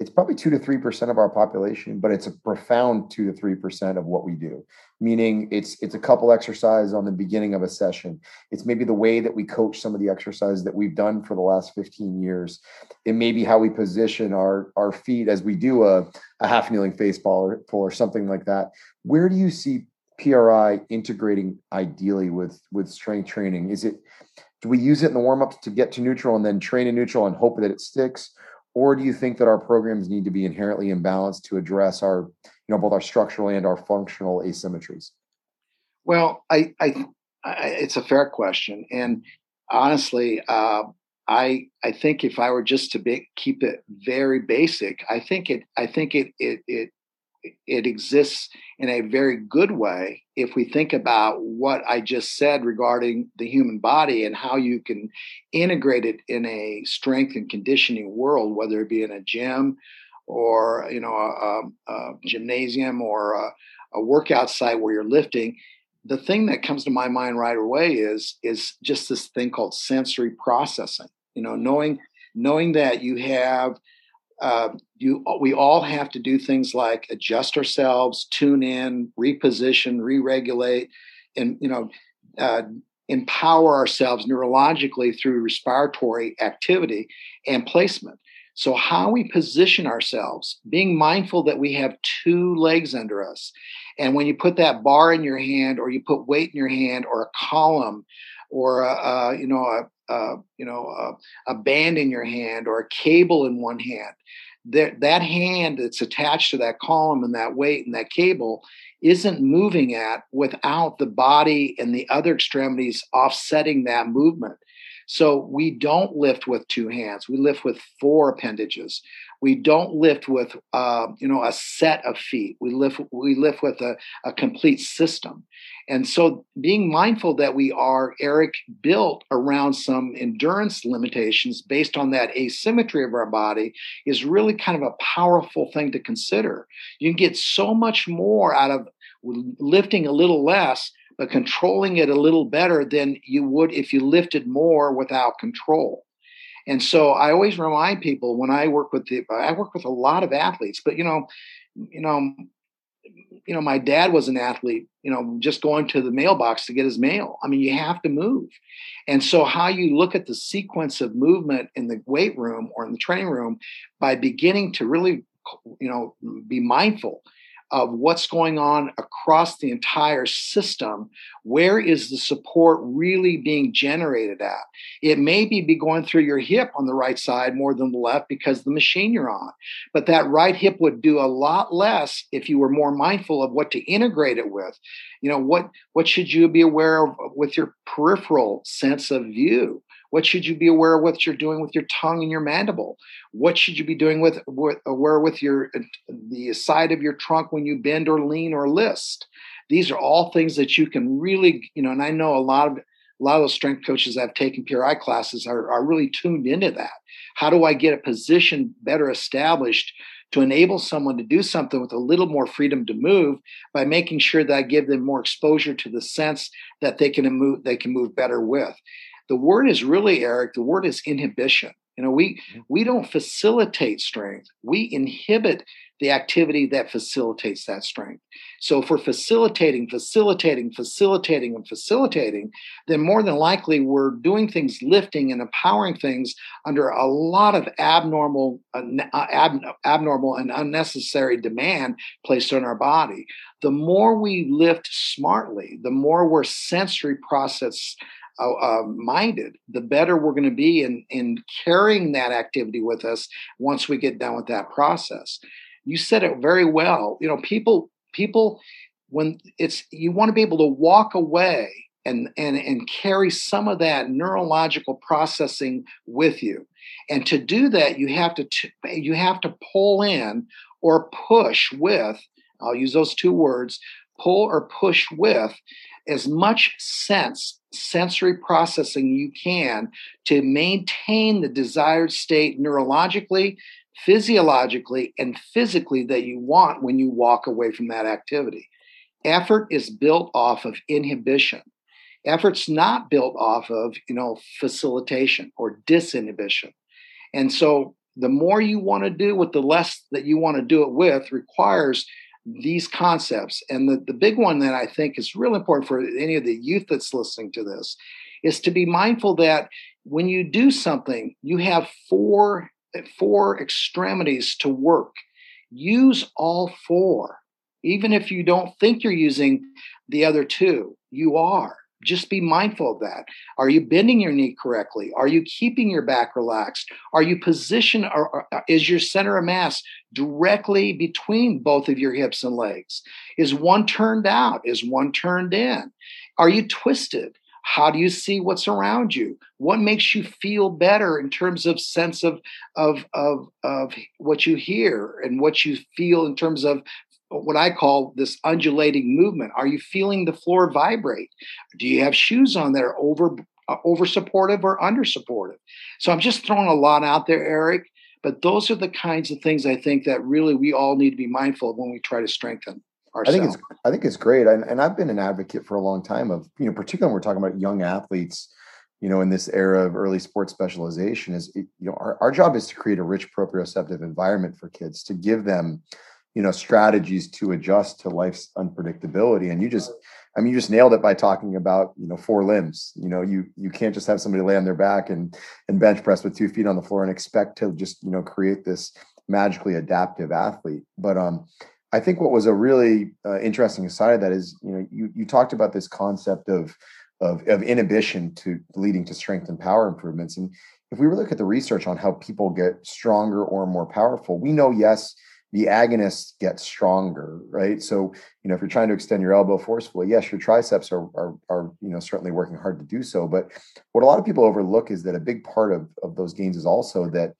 it's probably two to three percent of our population, but it's a profound two to three percent of what we do. Meaning, it's it's a couple exercises on the beginning of a session. It's maybe the way that we coach some of the exercises that we've done for the last fifteen years. It may be how we position our our feet as we do a, a half kneeling face ball or, or something like that. Where do you see PRI integrating ideally with with strength training? Is it do we use it in the warm ups to get to neutral and then train in neutral and hope that it sticks? or do you think that our programs need to be inherently imbalanced to address our you know both our structural and our functional asymmetries well i, I, I it's a fair question and honestly uh, i i think if i were just to be, keep it very basic i think it i think it it it it exists in a very good way if we think about what I just said regarding the human body and how you can integrate it in a strength and conditioning world, whether it be in a gym or you know a, a gymnasium or a, a workout site where you're lifting. The thing that comes to my mind right away is is just this thing called sensory processing. You know, knowing knowing that you have uh, you we all have to do things like adjust ourselves, tune in, reposition, re-regulate, and you know uh, empower ourselves neurologically through respiratory activity and placement. So, how we position ourselves, being mindful that we have two legs under us. And when you put that bar in your hand, or you put weight in your hand, or a column, or a, a you know a, a you know a, a, band in your hand, or a cable in one hand, that that hand that's attached to that column and that weight and that cable isn't moving at without the body and the other extremities offsetting that movement. So we don't lift with two hands. We lift with four appendages. We don't lift with uh, you know a set of feet. We lift we lift with a, a complete system. And so being mindful that we are, Eric, built around some endurance limitations based on that asymmetry of our body is really kind of a powerful thing to consider. You can get so much more out of lifting a little less, but controlling it a little better than you would if you lifted more without control. And so I always remind people when I work with the, I work with a lot of athletes, but you know, you know, you know, my dad was an athlete, you know, just going to the mailbox to get his mail. I mean, you have to move. And so, how you look at the sequence of movement in the weight room or in the training room by beginning to really, you know, be mindful of what's going on across the entire system. Where is the support really being generated at? It may be, be going through your hip on the right side more than the left because the machine you're on. But that right hip would do a lot less if you were more mindful of what to integrate it with. You know, what what should you be aware of with your peripheral sense of view? What should you be aware of what you're doing with your tongue and your mandible? What should you be doing with, with uh, aware with your uh, the side of your trunk when you bend or lean or list? These are all things that you can really, you know, and I know a lot of a lot of those strength coaches have taken PRI classes are, are really tuned into that. How do I get a position better established to enable someone to do something with a little more freedom to move by making sure that I give them more exposure to the sense that they can move they can move better with. The word is really Eric, the word is inhibition. You know, we mm-hmm. we don't facilitate strength. We inhibit the activity that facilitates that strength. So if we're facilitating, facilitating, facilitating, and facilitating, then more than likely we're doing things, lifting and empowering things under a lot of abnormal, uh, uh ab- abnormal and unnecessary demand placed on our body. The more we lift smartly, the more we're sensory process uh, uh, minded, the better we're going to be in in carrying that activity with us once we get done with that process you said it very well. You know, people people when it's you want to be able to walk away and and and carry some of that neurological processing with you. And to do that, you have to t- you have to pull in or push with. I'll use those two words: pull or push with as much sense sensory processing you can to maintain the desired state neurologically physiologically and physically that you want when you walk away from that activity. Effort is built off of inhibition. Effort's not built off of, you know, facilitation or disinhibition. And so the more you want to do with the less that you want to do it with requires these concepts. And the, the big one that I think is really important for any of the youth that's listening to this is to be mindful that when you do something, you have four four extremities to work. Use all four. Even if you don't think you're using the other two, you are. Just be mindful of that. Are you bending your knee correctly? Are you keeping your back relaxed? Are you positioned, or, or uh, is your center of mass directly between both of your hips and legs? Is one turned out? Is one turned in? Are you twisted? how do you see what's around you what makes you feel better in terms of sense of of of of what you hear and what you feel in terms of what I call this undulating movement. Are you feeling the floor vibrate? Do you have shoes on that are over uh, over supportive or under supportive? So I'm just throwing a lot out there, Eric. But those are the kinds of things I think that really we all need to be mindful of when we try to strengthen ourselves. I think it's I think it's great, and, and I've been an advocate for a long time of you know, particularly when we're talking about young athletes, you know, in this era of early sports specialization, is you know, our, our job is to create a rich proprioceptive environment for kids to give them, you know, strategies to adjust to life's unpredictability. And you just, I mean, you just nailed it by talking about you know four limbs. You know, you you can't just have somebody lay on their back and and bench press with two feet on the floor and expect to just you know create this magically adaptive athlete. But um, I think what was a really uh, interesting side of that is, you know, you you talked about this concept of, of of inhibition to leading to strength and power improvements. And if we look at the research on how people get stronger or more powerful, we know yes, the agonists get stronger, right? So, you know, if you're trying to extend your elbow forcefully, yes, your triceps are are, are you know certainly working hard to do so. But what a lot of people overlook is that a big part of of those gains is also that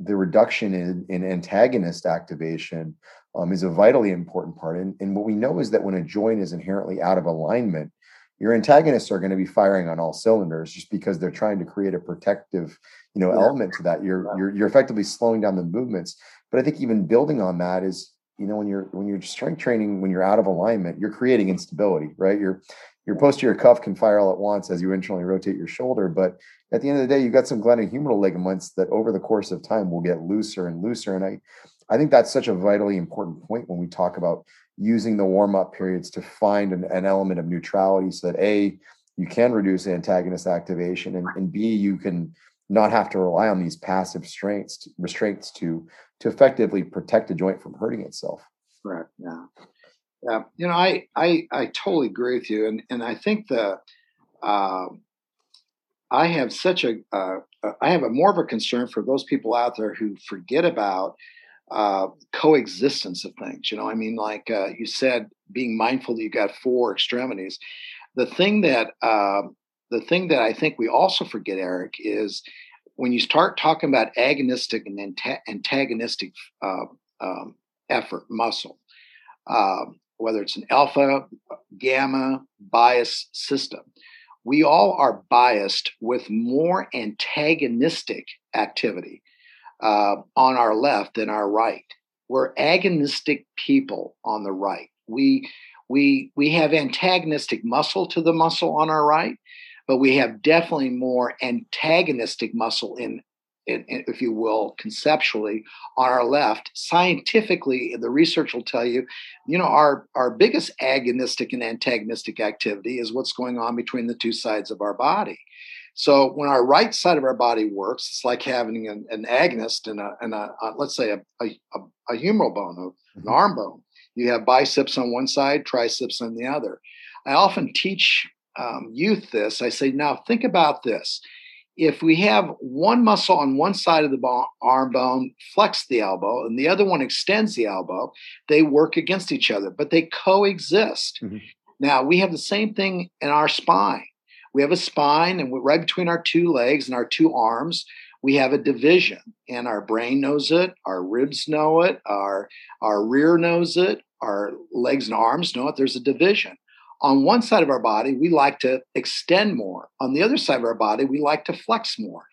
the reduction in, in antagonist activation um, is a vitally important part. And, and what we know is that when a joint is inherently out of alignment, your antagonists are going to be firing on all cylinders just because they're trying to create a protective, you know, yeah. element to that. You're, you're you're effectively slowing down the movements. But I think even building on that is, you know, when you're when you're strength training, when you're out of alignment, you're creating instability, right? Your your posterior cuff can fire all at once as you internally rotate your shoulder, but at the end of the day, you've got some glenohumeral ligaments that over the course of time will get looser and looser. And I I think that's such a vitally important point when we talk about using the warm up periods to find an, an, element of neutrality so that A, you can reduce antagonist activation, and, and B, you can not have to rely on these passive strengths, restraints to to effectively protect the joint from hurting itself. Right. Yeah. Yeah. You know, I I I totally agree with you, and and I think the uh, I have such a uh, I have a more of a concern for those people out there who forget about uh, coexistence of things. You know, I mean, like uh, you said, being mindful that you got four extremities. The thing that uh, the thing that I think we also forget, Eric, is when you start talking about agonistic and antagonistic uh, um, effort, muscle, um, whether it's an alpha, gamma bias system, we all are biased with more antagonistic activity uh, on our left than our right. we're agonistic people on the right. We we we have antagonistic muscle to the muscle on our right, but we have definitely more antagonistic muscle in, in, in, if you will, conceptually on our left. Scientifically, the research will tell you, you know, our our biggest agonistic and antagonistic activity is what's going on between the two sides of our body. So when our right side of our body works, it's like having an, an agonist and a, and a, a let's say a, a, a humeral bone, an mm-hmm. arm bone. You have biceps on one side, triceps on the other. I often teach um, youth this. I say, now think about this. If we have one muscle on one side of the bone, arm bone flex the elbow and the other one extends the elbow, they work against each other, but they coexist. Mm-hmm. Now we have the same thing in our spine. We have a spine, and right between our two legs and our two arms, we have a division. And our brain knows it, our ribs know it, our, our rear knows it, our legs and arms know it. There's a division. On one side of our body, we like to extend more. On the other side of our body, we like to flex more.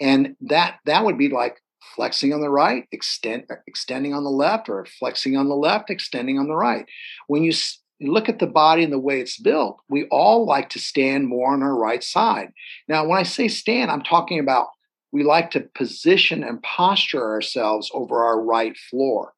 And that that would be like flexing on the right, extend, extending on the left, or flexing on the left, extending on the right. When you you look at the body and the way it's built, we all like to stand more on our right side. Now, when I say stand, I'm talking about we like to position and posture ourselves over our right floor,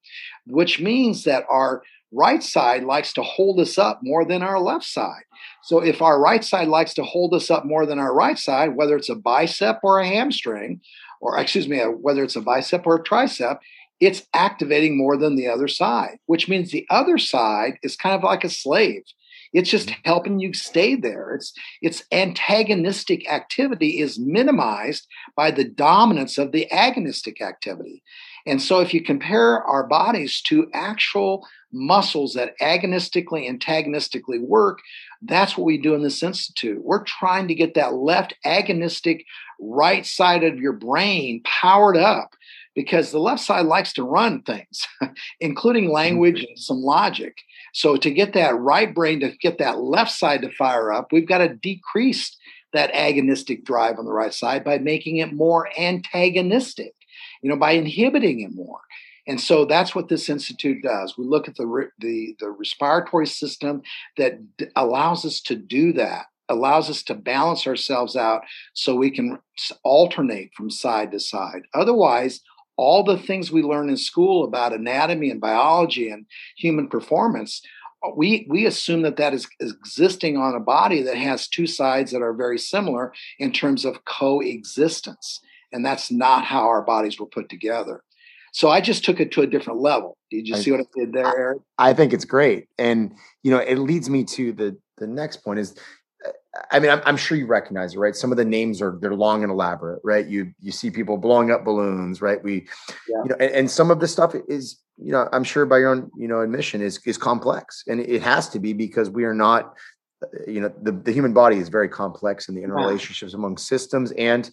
which means that our right side likes to hold us up more than our left side. So if our right side likes to hold us up more than our right side, whether it's a bicep or a hamstring, or excuse me, whether it's a bicep or a tricep, it's activating more than the other side, which means the other side is kind of like a slave. It's just mm-hmm. helping you stay there. It's its antagonistic activity is minimized by the dominance of the agonistic activity. And so if you compare our bodies to actual muscles that agonistically, antagonistically work, that's what we do in this institute. We're trying to get that left agonistic right side of your brain powered up because the left side likes to run things, including language and some logic. So to get that right brain to get that left side to fire up, we've got to decrease that agonistic drive on the right side by making it more antagonistic, you know, by inhibiting it more. And so that's what this institute does. We look at the the, the respiratory system that d- allows us to do that, allows us to balance ourselves out so we can alternate from side to side. Otherwise, all the things we learn in school about anatomy and biology and human performance uh, we we assume that that is existing on a body that has two sides that are very similar in terms of coexistence. And that's not how our bodies were put together. So i just took it to a different level. Did you I, see what i did there eric? I think it's great. And you know it leads me to the the next point is I mean, I'm, I'm, sure you recognize it, right? Some of the names are they're long and elaborate, right? You you see people blowing up balloons, right? We, yeah. you know, and, and, some of the stuff is, you know, I'm sure by your own, you know, admission is is complex, and it has to be because we are not, uh, you know, the the human body is very complex in the interrelationships among systems, and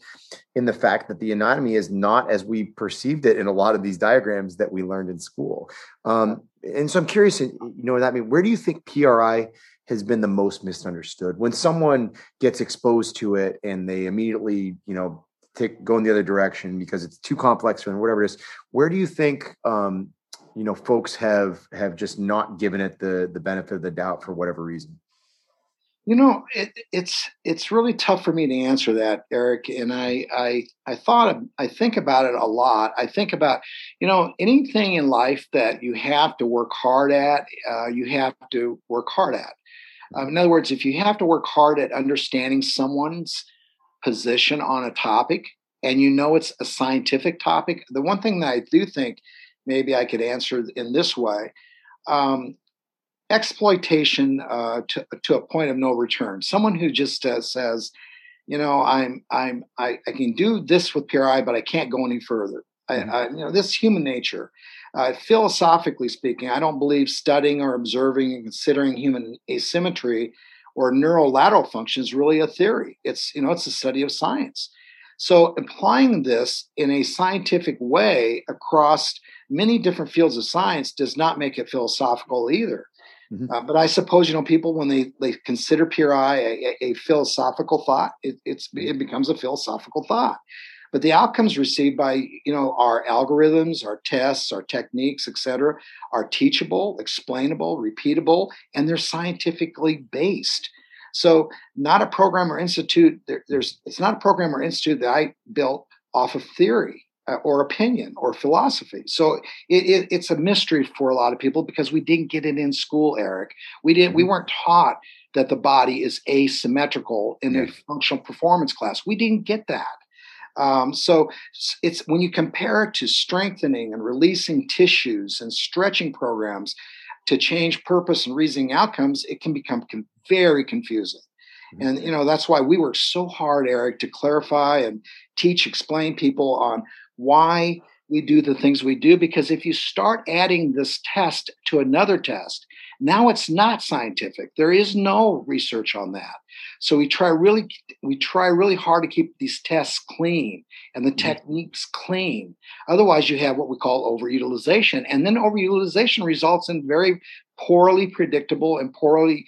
in the fact that the anatomy is not as we perceived it in a lot of these diagrams that we learned in school. Um, and so I'm curious, you know, that I mean, where do you think PRI has been the most misunderstood. When someone gets exposed to it and they immediately you know take go in the other direction because it's too complex or whatever it is where do you think um, you know folks have have just not given it the the benefit of the doubt for whatever reason? You know it, it's it's really tough for me to answer that eric and i i i thought i think about it a lot. I think about you know anything in life that you have to work hard at uh, you have to work hard at um, in other words, if you have to work hard at understanding someone's position on a topic and you know it's a scientific topic, the one thing that I do think maybe I could answer in this way um, exploitation uh, to, to a point of no return. Someone who just uh, says, you know, I'm I'm I, I, can do this with PRI, but I can't go any further. Mm-hmm. I, I, you know, this human nature. Uh, philosophically speaking, I don't believe studying or observing and considering human asymmetry or neurolateral function is really a theory. It's you know it's a study of science. So applying this in a scientific way across many different fields of science does not make it philosophical either. Mm-hmm. Uh, but I suppose you know people when they they consider PRI a, a, a philosophical thought, it, it's it becomes a philosophical thought. But the outcomes received by you know our algorithms our tests our techniques etc are teachable explainable repeatable and they're scientifically based so not a program or institute there, there's it's not a program or institute that i built off of theory uh, or opinion or philosophy. So it, it, it's a mystery for a lot of people because we didn't get it in school, Eric. We didn't. We mm-hmm. weren't taught that the body is asymmetrical in a functional performance class. We didn't get that. Um, so it's when you compare it to strengthening and releasing tissues and stretching programs to change purpose and reasoning outcomes, it can become con- very confusing. Mm-hmm. And you know that's why we work so hard, Eric, to clarify and teach, explain people on why we do the things we do. Because if you start adding this test to another test, now it's not scientific. There is no research on that. So we try really we try really hard to keep these tests clean and the mm-hmm. techniques clean. Otherwise, you have what we call overutilization, and then overutilization results in very poorly predictable and poorly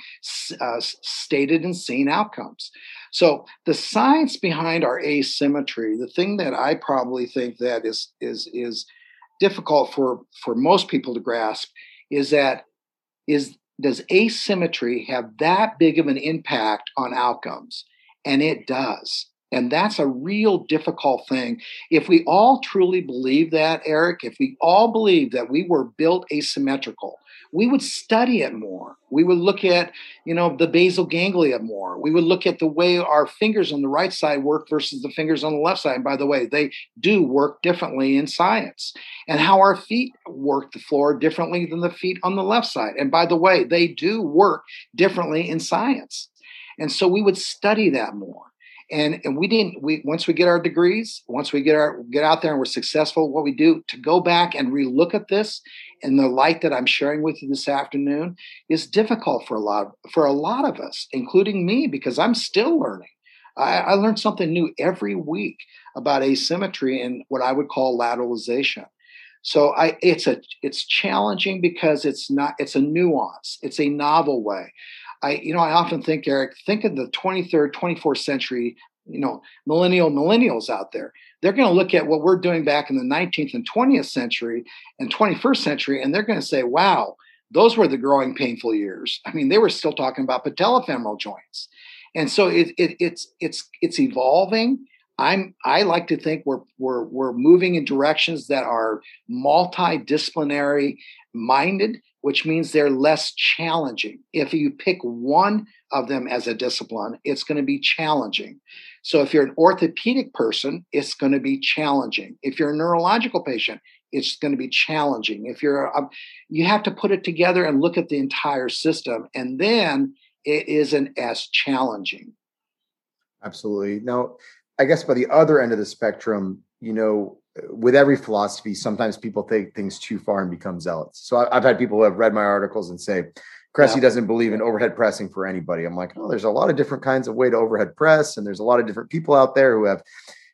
uh, stated and seen outcomes. So the science behind our asymmetry, the thing that I probably think that is is is difficult for for most people to grasp is that is does asymmetry have that big of an impact on outcomes? And it does. And that's a real difficult thing. If we all truly believe that, Eric, if we all believe that we were built asymmetrical, we would study it more. We would look at, you know, the basal ganglia more. We would look at the way our fingers on the right side work versus the fingers on the left side. And by the way, they do work differently in science. And how our feet work the floor differently than the feet on the left side. And by the way, they do work differently in science. And so we would study that more and and we didn't we once we get our degrees once we get our get out there and we're successful what we do to go back and relook at this in the light that i'm sharing with you this afternoon is difficult for a lot of, for a lot of us including me because i'm still learning. I, I learn something new every week about asymmetry and what i would call lateralization. So I, it's a it's challenging because it's not it's a nuance. It's a novel way I, you know, I often think, Eric, think of the 23rd, 24th century, you know, millennial millennials out there. They're going to look at what we're doing back in the 19th and 20th century and 21st century, and they're going to say, wow, those were the growing painful years. I mean, they were still talking about patellofemoral joints. And so it, it, it's it's it's evolving. I'm I like to think we're we're we're moving in directions that are multidisciplinary minded which means they're less challenging. If you pick one of them as a discipline, it's going to be challenging. So if you're an orthopedic person, it's going to be challenging. If you're a neurological patient, it's going to be challenging. If you're, a, you have to put it together and look at the entire system, and then it isn't as challenging. Absolutely. Now, I guess by the other end of the spectrum, you know, with every philosophy, sometimes people take things too far and become zealots. So I've had people who have read my articles and say, Cressey yeah. doesn't believe in overhead pressing for anybody. I'm like, oh, there's a lot of different kinds of way to overhead press, and there's a lot of different people out there who have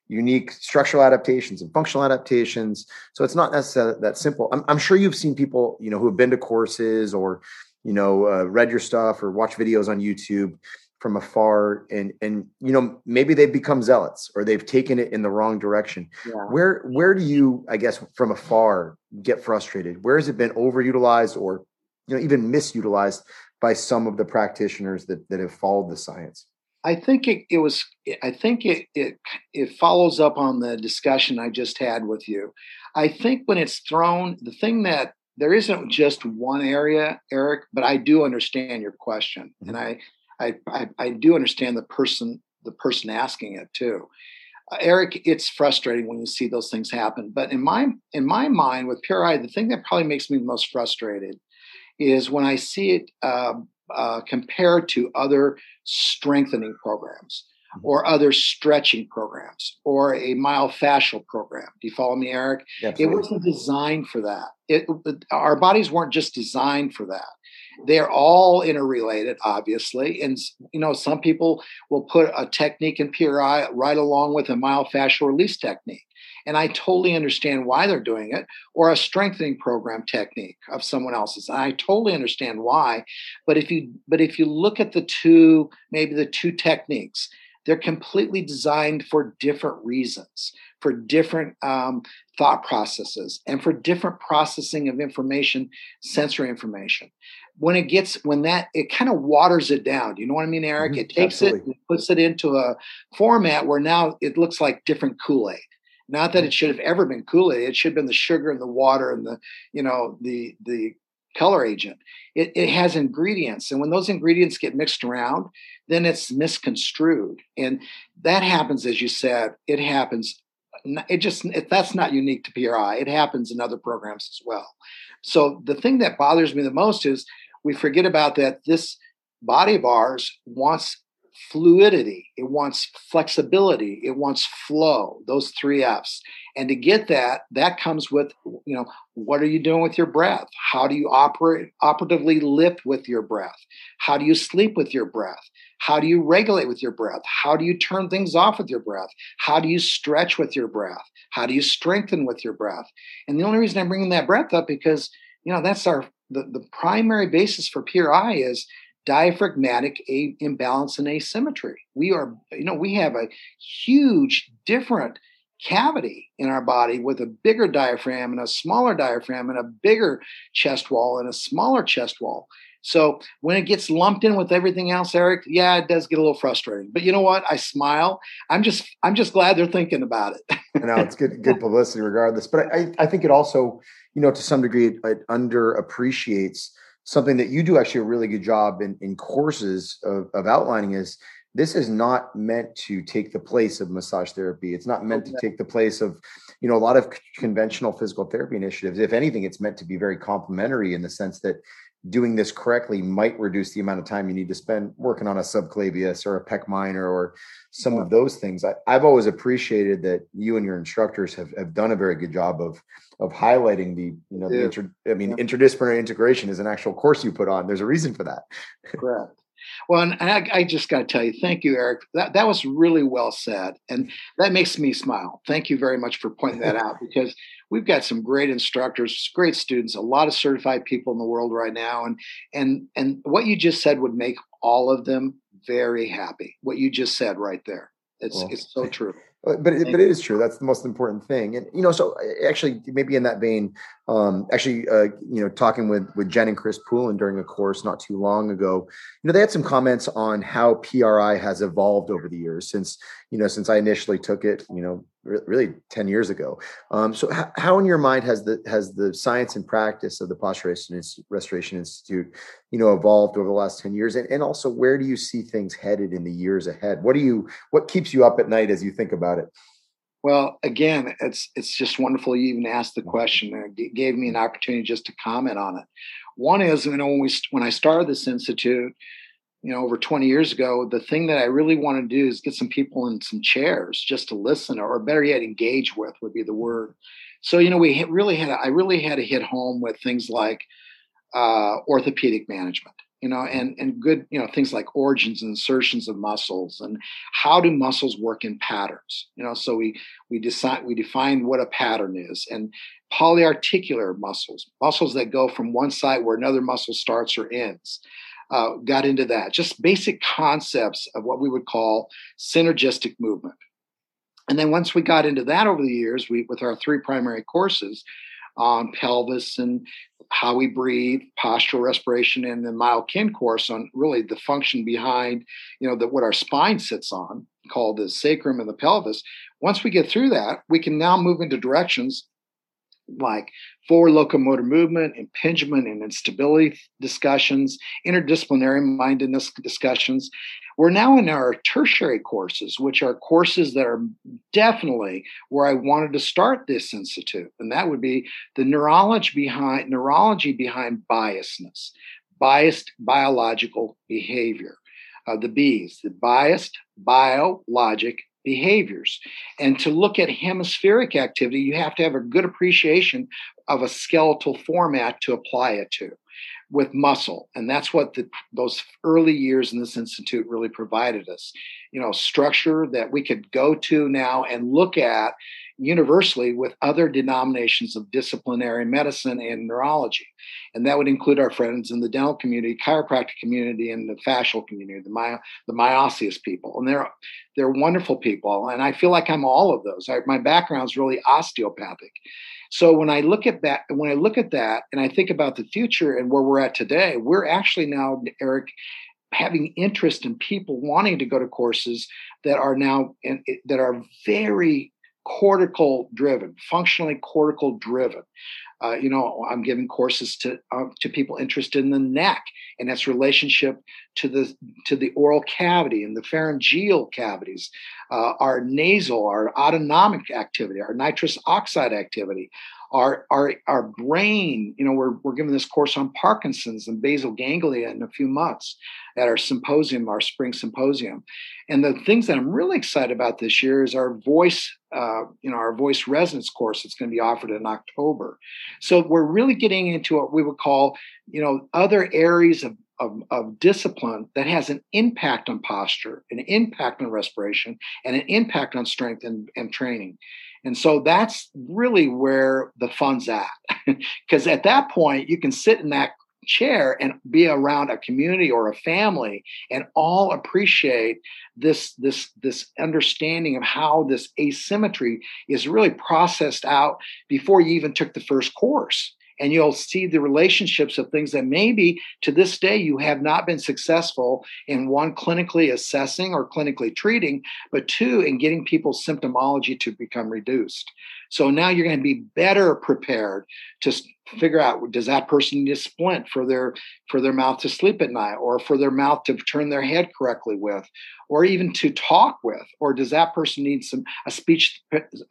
unique structural adaptations and functional adaptations. So it's not necessarily that simple. I'm, I'm sure you've seen people, you know, who have been to courses or, you know, uh, read your stuff or watch videos on YouTube from afar and and you know maybe they've become zealots or they've taken it in the wrong direction. Yeah. where where do you i guess from afar get frustrated? Where has it been overutilized or you know even misutilized by some of the practitioners that that have followed the science? I think it, it was i think it, it it follows up on the discussion i just had with you. I think when it's thrown the thing that there isn't just one area eric but i do understand your question. Mm-hmm. and i I, I, I do understand the person the person asking it too. Uh, Eric, it's frustrating when you see those things happen. But in my in my mind, with PRI, the thing that probably makes me the most frustrated is when I see it uh, uh, compared to other strengthening programs mm-hmm. or other stretching programs or a myofascial program. Do you follow me, Eric? Absolutely. It wasn't designed for that. It, our bodies weren't just designed for that they're all interrelated obviously and you know some people will put a technique in PRI right along with a myofascial release technique and I totally understand why they're doing it, or a strengthening program technique of someone else's. I totally understand why. But if you but if you look at the two, maybe the two techniques, they're completely designed for different reasons, for different um, thought processes, and for different processing of information, sensory information. When it gets, when that, it kind of waters it down. Do you know what I mean, Eric? Mhm, it takes absolutely. it, and puts it into a format where now it looks like different Kool Aid. Not that it should have ever been Kool Aid. It should have been the sugar and the water and the, you know, the the color agent. It, it has ingredients, and when those ingredients get mixed around, then it's misconstrued, and that happens, as you said. It happens. It just it, that's not unique to PRI. It happens in other programs as well. So the thing that bothers me the most is we forget about that. This body of ours wants fluidity it wants flexibility it wants flow those three f's. And to get that that comes with you know what are you doing with your breath? How do you operate operatively lift with your breath? How do you sleep with your breath? How do you regulate with your breath? How do you turn things off with your breath? How do you stretch with your breath? How do you strengthen with your breath? And the only reason i'm bringing that breath up because you know that's our the, the primary basis for PRI is diaphragmatic a- imbalance and asymmetry. We are, you know, we have a huge different cavity in our body with a bigger diaphragm and a smaller diaphragm and a bigger chest wall and a smaller chest wall. So when it gets lumped in with everything else, Eric, yeah, it does get a little frustrating. But you know what? I smile. I'm just I'm just glad they're thinking about it. no, it's good good publicity regardless. But I, I think it also, you know, to some degree, it, it underappreciates something that you do actually a really good job in, in courses of, of outlining is this is not meant to take the place of massage therapy. It's not meant to take the place of, you know, a lot of conventional physical therapy initiatives. If anything, it's meant to be very complementary in the sense that doing this correctly might reduce the amount of time you need to spend working on a subclavius or a pec minor or some of those things. I, have always appreciated that you and your instructors have, have done a very good job of of highlighting the you know the inter, I mean interdisciplinary integration is an actual course you put on. There's a reason for that. Correct. Well, and I, I just got to tell you, thank you, Eric. That that was really well said, and that makes me smile. Thank you very much for pointing that out because we've got some great instructors, great students, a lot of certified people in the world right now, and and and what you just said would make all of them very happy. What you just said right there, it's Well, it's so true. But it, but it is true. That's the most important thing. And you know, so actually, maybe in that vein, um, actually, uh, you know, talking with with Jen and Chris Poulin during a course not too long ago, you know, they had some comments on how PRI has evolved over the years since you know since I initially took it. You know, really ten years ago. Um, so, how, how in your mind has the has the science and practice of the Postural Restoration Institute, you know, evolved over the last ten years? And, and also, where do you see things headed in the years ahead? What do you what keeps you up at night as you think about it? Well, again, it's it's just wonderful you even asked the question and it gave me an opportunity just to comment on it. One is, you know, when we when I started this institute, you know, over 20 years ago, the thing that I really want to do is get some people in some chairs just to listen, or better yet, engage with would be the word. So, you know, we really had I really had to hit home with things like uh, orthopedic management, you know, and and good, you know, things like origins and insertions of muscles, and how do muscles work in patterns, you know. So we we decide we define what a pattern is, and polyarticular muscles, muscles that go from one side where another muscle starts or ends. Uh, got into that, just basic concepts of what we would call synergistic movement. And then once we got into that over the years, we with our three primary courses on pelvis and how we breathe, postural respiration, and the myokin course on really the function behind, you know, the, what our spine sits on, called the sacrum and the pelvis. Once we get through that, we can now move into directions like forward locomotor movement, impingement and instability discussions, interdisciplinary mindedness discussions. We're now in our tertiary courses, which are courses that are definitely where I wanted to start this institute, and that would be the neurology behind neurology behind biasness, biased biological behavior. Uh, the B's, the biased biologic behaviors. And to look at hemispheric activity, you have to have a good appreciation of a skeletal format to apply it to with muscle. And that's what the, those early years in this institute really provided us. You know, structure that we could go to now and look at, universally with other denominations of disciplinary medicine and neurology. And that would include our friends in the dental community, chiropractic community, and the fascial community, the, my, the myosseous people. And they're, they're wonderful people. And I feel like I'm all of those. I, my background is really osteopathic. So when I look at that, when I look at that and I think about the future and where we're at today, we're actually now, Eric, having interest in people wanting to go to courses that are now in, that are very cortical driven, functionally cortical driven. Uh, you know, I'm giving courses to uh, to people interested in the neck and its relationship to the to the oral cavity and the pharyngeal cavities, uh, our nasal, our autonomic activity, our nitrous oxide activity, our our our brain. You know, we're we're giving this course on Parkinson's and basal ganglia in a few months at our symposium, our spring symposium. And the things that I'm really excited about this year is our voice, uh, you know, our voice resonance course that's going to be offered in October. So we're really getting into what we would call, you know, other areas of of, of, discipline that has an impact on posture, an impact on respiration, and an impact on strength and, and training. And so that's really where the fun's at. Because at that point, you can sit in that chair and be around a community or a family and all appreciate this this this understanding of how this asymmetry is really processed out before you even took the first course and you'll see the relationships of things that maybe to this day you have not been successful in one clinically assessing or clinically treating but two in getting people's symptomology to become reduced. So now you're going to be better prepared to figure out does that person need a splint for their for their mouth to sleep at night or for their mouth to turn their head correctly with or even to talk with? Or does that person need some a speech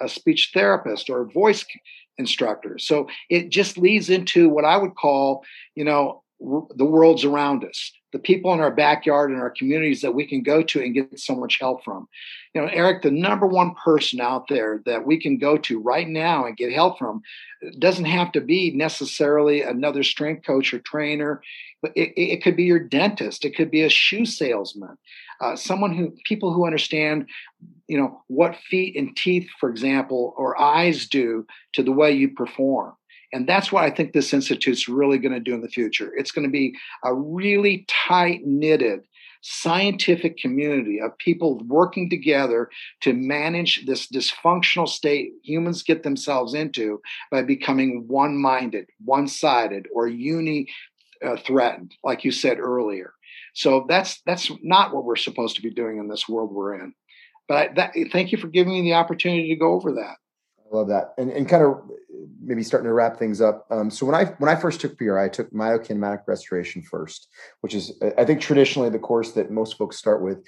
a speech therapist or a voice instructor so it just leads into what i would call you know the worlds around us the people in our backyard and our communities that we can go to and get so much help from. You know, Eric, the number one person out there that we can go to right now and get help from uh, doesn't have to be necessarily another strength coach or trainer, but it, it could be your dentist, it could be a shoe salesman, uh, someone who people who understand, you know, what feet and teeth, for example, or eyes do to the way you perform. And that's what I think this institute's really going to do in the future. It's going to be a really tight knitted scientific community of people working together to manage this dysfunctional state humans get themselves into by becoming one minded, one sided, or uni uh, threatened, like you said earlier. So that's that's not what we're supposed to be doing in this world we're in. But I, that, thank you for giving me the opportunity to go over that. I love that, and and kind of maybe starting to wrap things up. Um, so when I when I first took PRI, I took myokinematic restoration first, which is I think traditionally the course that most folks start with,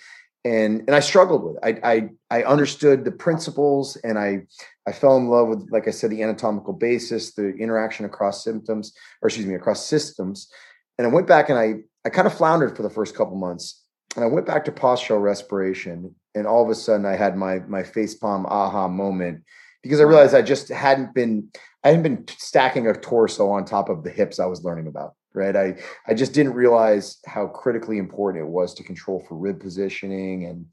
and and I struggled with. It. I I I understood the principles, and I I fell in love with, like I said, the anatomical basis, the interaction across symptoms, or excuse me, across systems. And I went back and I I kind of floundered for the first couple months, and I went back to postural respiration, and all of a sudden I had my my face palm aha moment because I realized I just hadn't been I hadn't been stacking a torso on top of the hips I was learning about. Right. I I just didn't realize how critically important it was to control for rib positioning and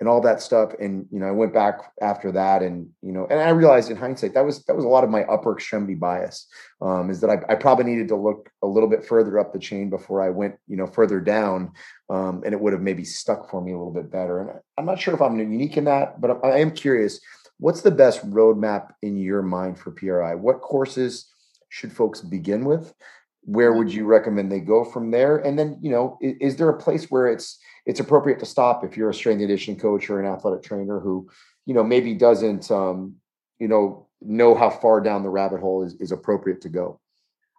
and all that stuff. And you know, I went back after that and you know, and I realized in hindsight that was that was a lot of my upper extremity bias. Um, is that I, I probably needed to look a little bit further up the chain before I went, you know, further down. Um, and it would have maybe stuck for me a little bit better. And I'm not sure if I'm unique in that, but I am curious What's the best roadmap in your mind for PRI? What courses should folks begin with? Where would you recommend they go from there? And then, you know, is, is there a place where it's it's appropriate to stop if you're a strength and conditioning coach or an athletic trainer who, you know, maybe doesn't, um, you know, know how far down the rabbit hole is, is appropriate to go?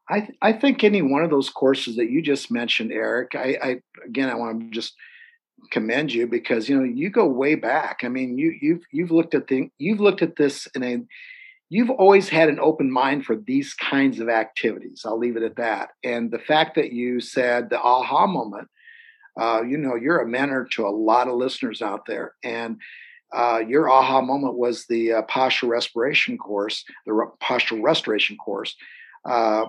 I, th- I think any one of those courses that you just mentioned, Eric, I, I again, I want to just commend you because you know you go way back. I mean, you you've you've looked at the you've looked at this in a you've always had an open mind for these kinds of activities. I'll leave it at that. And the fact that you said the aha moment, uh, you know, you're a mentor to a lot of listeners out there, and uh, your aha moment was the uh, postural respiration course, the re- postural restoration course. Uh,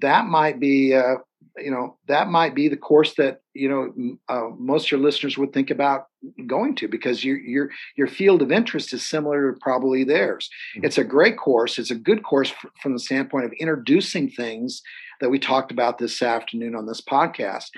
that might be uh, you know that might be the course that you know uh, most of your listeners would think about going to because your your your field of interest is similar to probably theirs. Mm-hmm. It's a great course. It's a good course f- from the standpoint of introducing things that we talked about this afternoon on this podcast.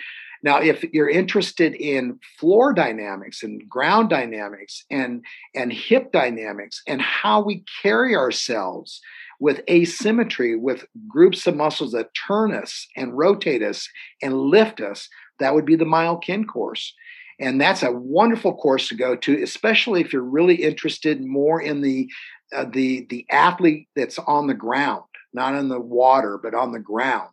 Now, if you're interested in floor dynamics and ground dynamics and, and hip dynamics and how we carry ourselves with asymmetry, with groups of muscles that turn us and rotate us and lift us, that would be the Myokin course. And that's a wonderful course to go to, especially if you're really interested more in the uh, the the athlete that's on the ground, not in the water, but on the ground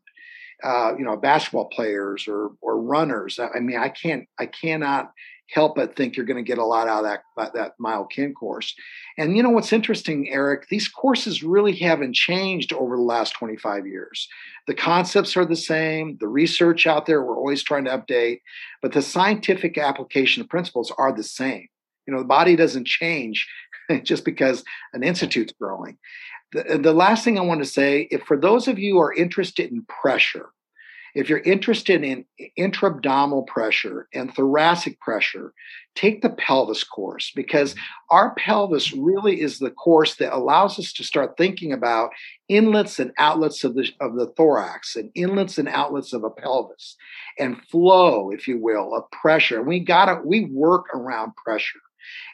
uh, you know, basketball players or or runners. I mean, I can't, I cannot help but think you're going to get a lot out of that that, Myokin course. And you know what's interesting, Eric? These courses really haven't changed over the last 25 years. The concepts are the same. The research out there we're always trying to update, but the scientific application of principles are the same. You know, the body doesn't change just because an institute's growing. The, the last thing I want to say, if for those of you who are interested in pressure, if you're interested in intra-abdominal pressure and thoracic pressure, take the pelvis course because our pelvis really is the course that allows us to start thinking about inlets and outlets of the of the thorax and inlets and outlets of a pelvis and flow, if you will, of pressure. And we gotta we work around pressure.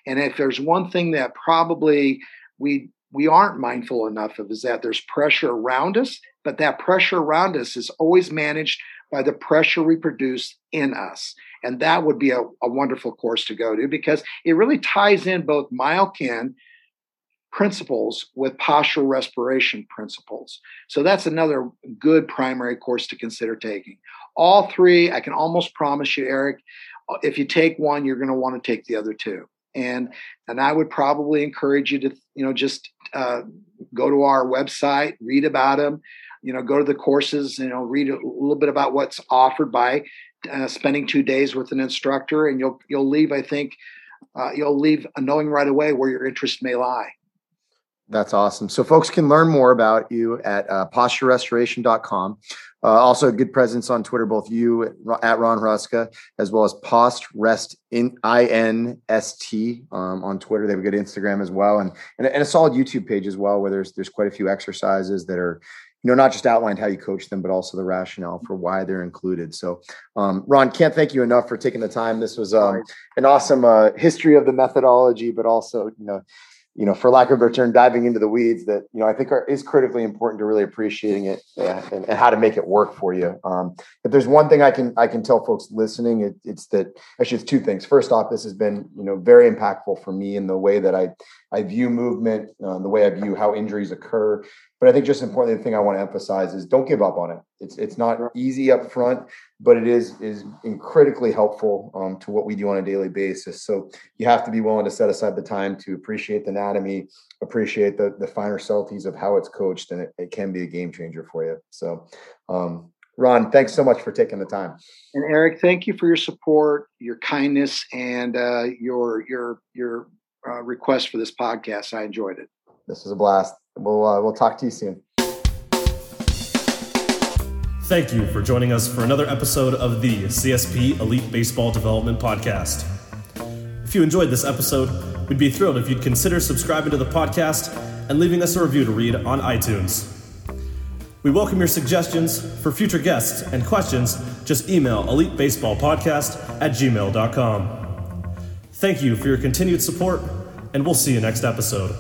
And if there's one thing that probably we we aren't mindful enough of is that there's pressure around us, but that pressure around us is always managed by the pressure we produce in us. And that would be a, a wonderful course to go to because it really ties in both Myokin principles with postural respiration principles. So that's another good primary course to consider taking. All three, I can almost promise you, Eric, if you take one, you're going to want to take the other two and and i would probably encourage you to you know just uh, go to our website read about them you know go to the courses you know read a little bit about what's offered by uh, spending two days with an instructor and you'll you'll leave i think uh, you'll leave knowing right away where your interest may lie that's awesome. So folks can learn more about you at uh, posturerestoration.com. Uh, also, a good presence on Twitter, both you at Ron Hruska as well as Post Rest in I N S T um, on Twitter. They have a good Instagram as well, and, and and a solid YouTube page as well, where there's there's quite a few exercises that are you know not just outlined how you coach them, but also the rationale for why they're included. So, um, Ron, can't thank you enough for taking the time. This was um, an awesome uh, history of the methodology, but also you know you know, for lack of a better term, diving into the weeds that you know I think are, is critically important to really appreciating it and, and how to make it work for you. Um, if there's one thing I can I can tell folks listening, it, it's that actually it's two things. First off, this has been you know very impactful for me in the way that I I view movement, uh, the way I view how injuries occur, but I think just importantly, the thing I want to emphasize is don't give up on it. It's it's not easy up front, but it is is critically helpful um, to what we do on a daily basis. So you have to be willing to set aside the time to appreciate the anatomy, appreciate the the finer subtleties of how it's coached, and it, it can be a game changer for you. So. Um, Ron, thanks so much for taking the time. And Eric, thank you for your support, your kindness, and uh, your your your uh, request for this podcast. I enjoyed it. This was a blast. We'll uh, we'll talk to you soon. Thank you for joining us for another episode of the CSP Elite Baseball Development Podcast. If you enjoyed this episode, we'd be thrilled if you'd consider subscribing to the podcast and leaving us a review to read on iTunes. We welcome your suggestions for future guests and questions. Just email elitebaseballpodcast at gmail.com. Thank you for your continued support, and we'll see you next episode.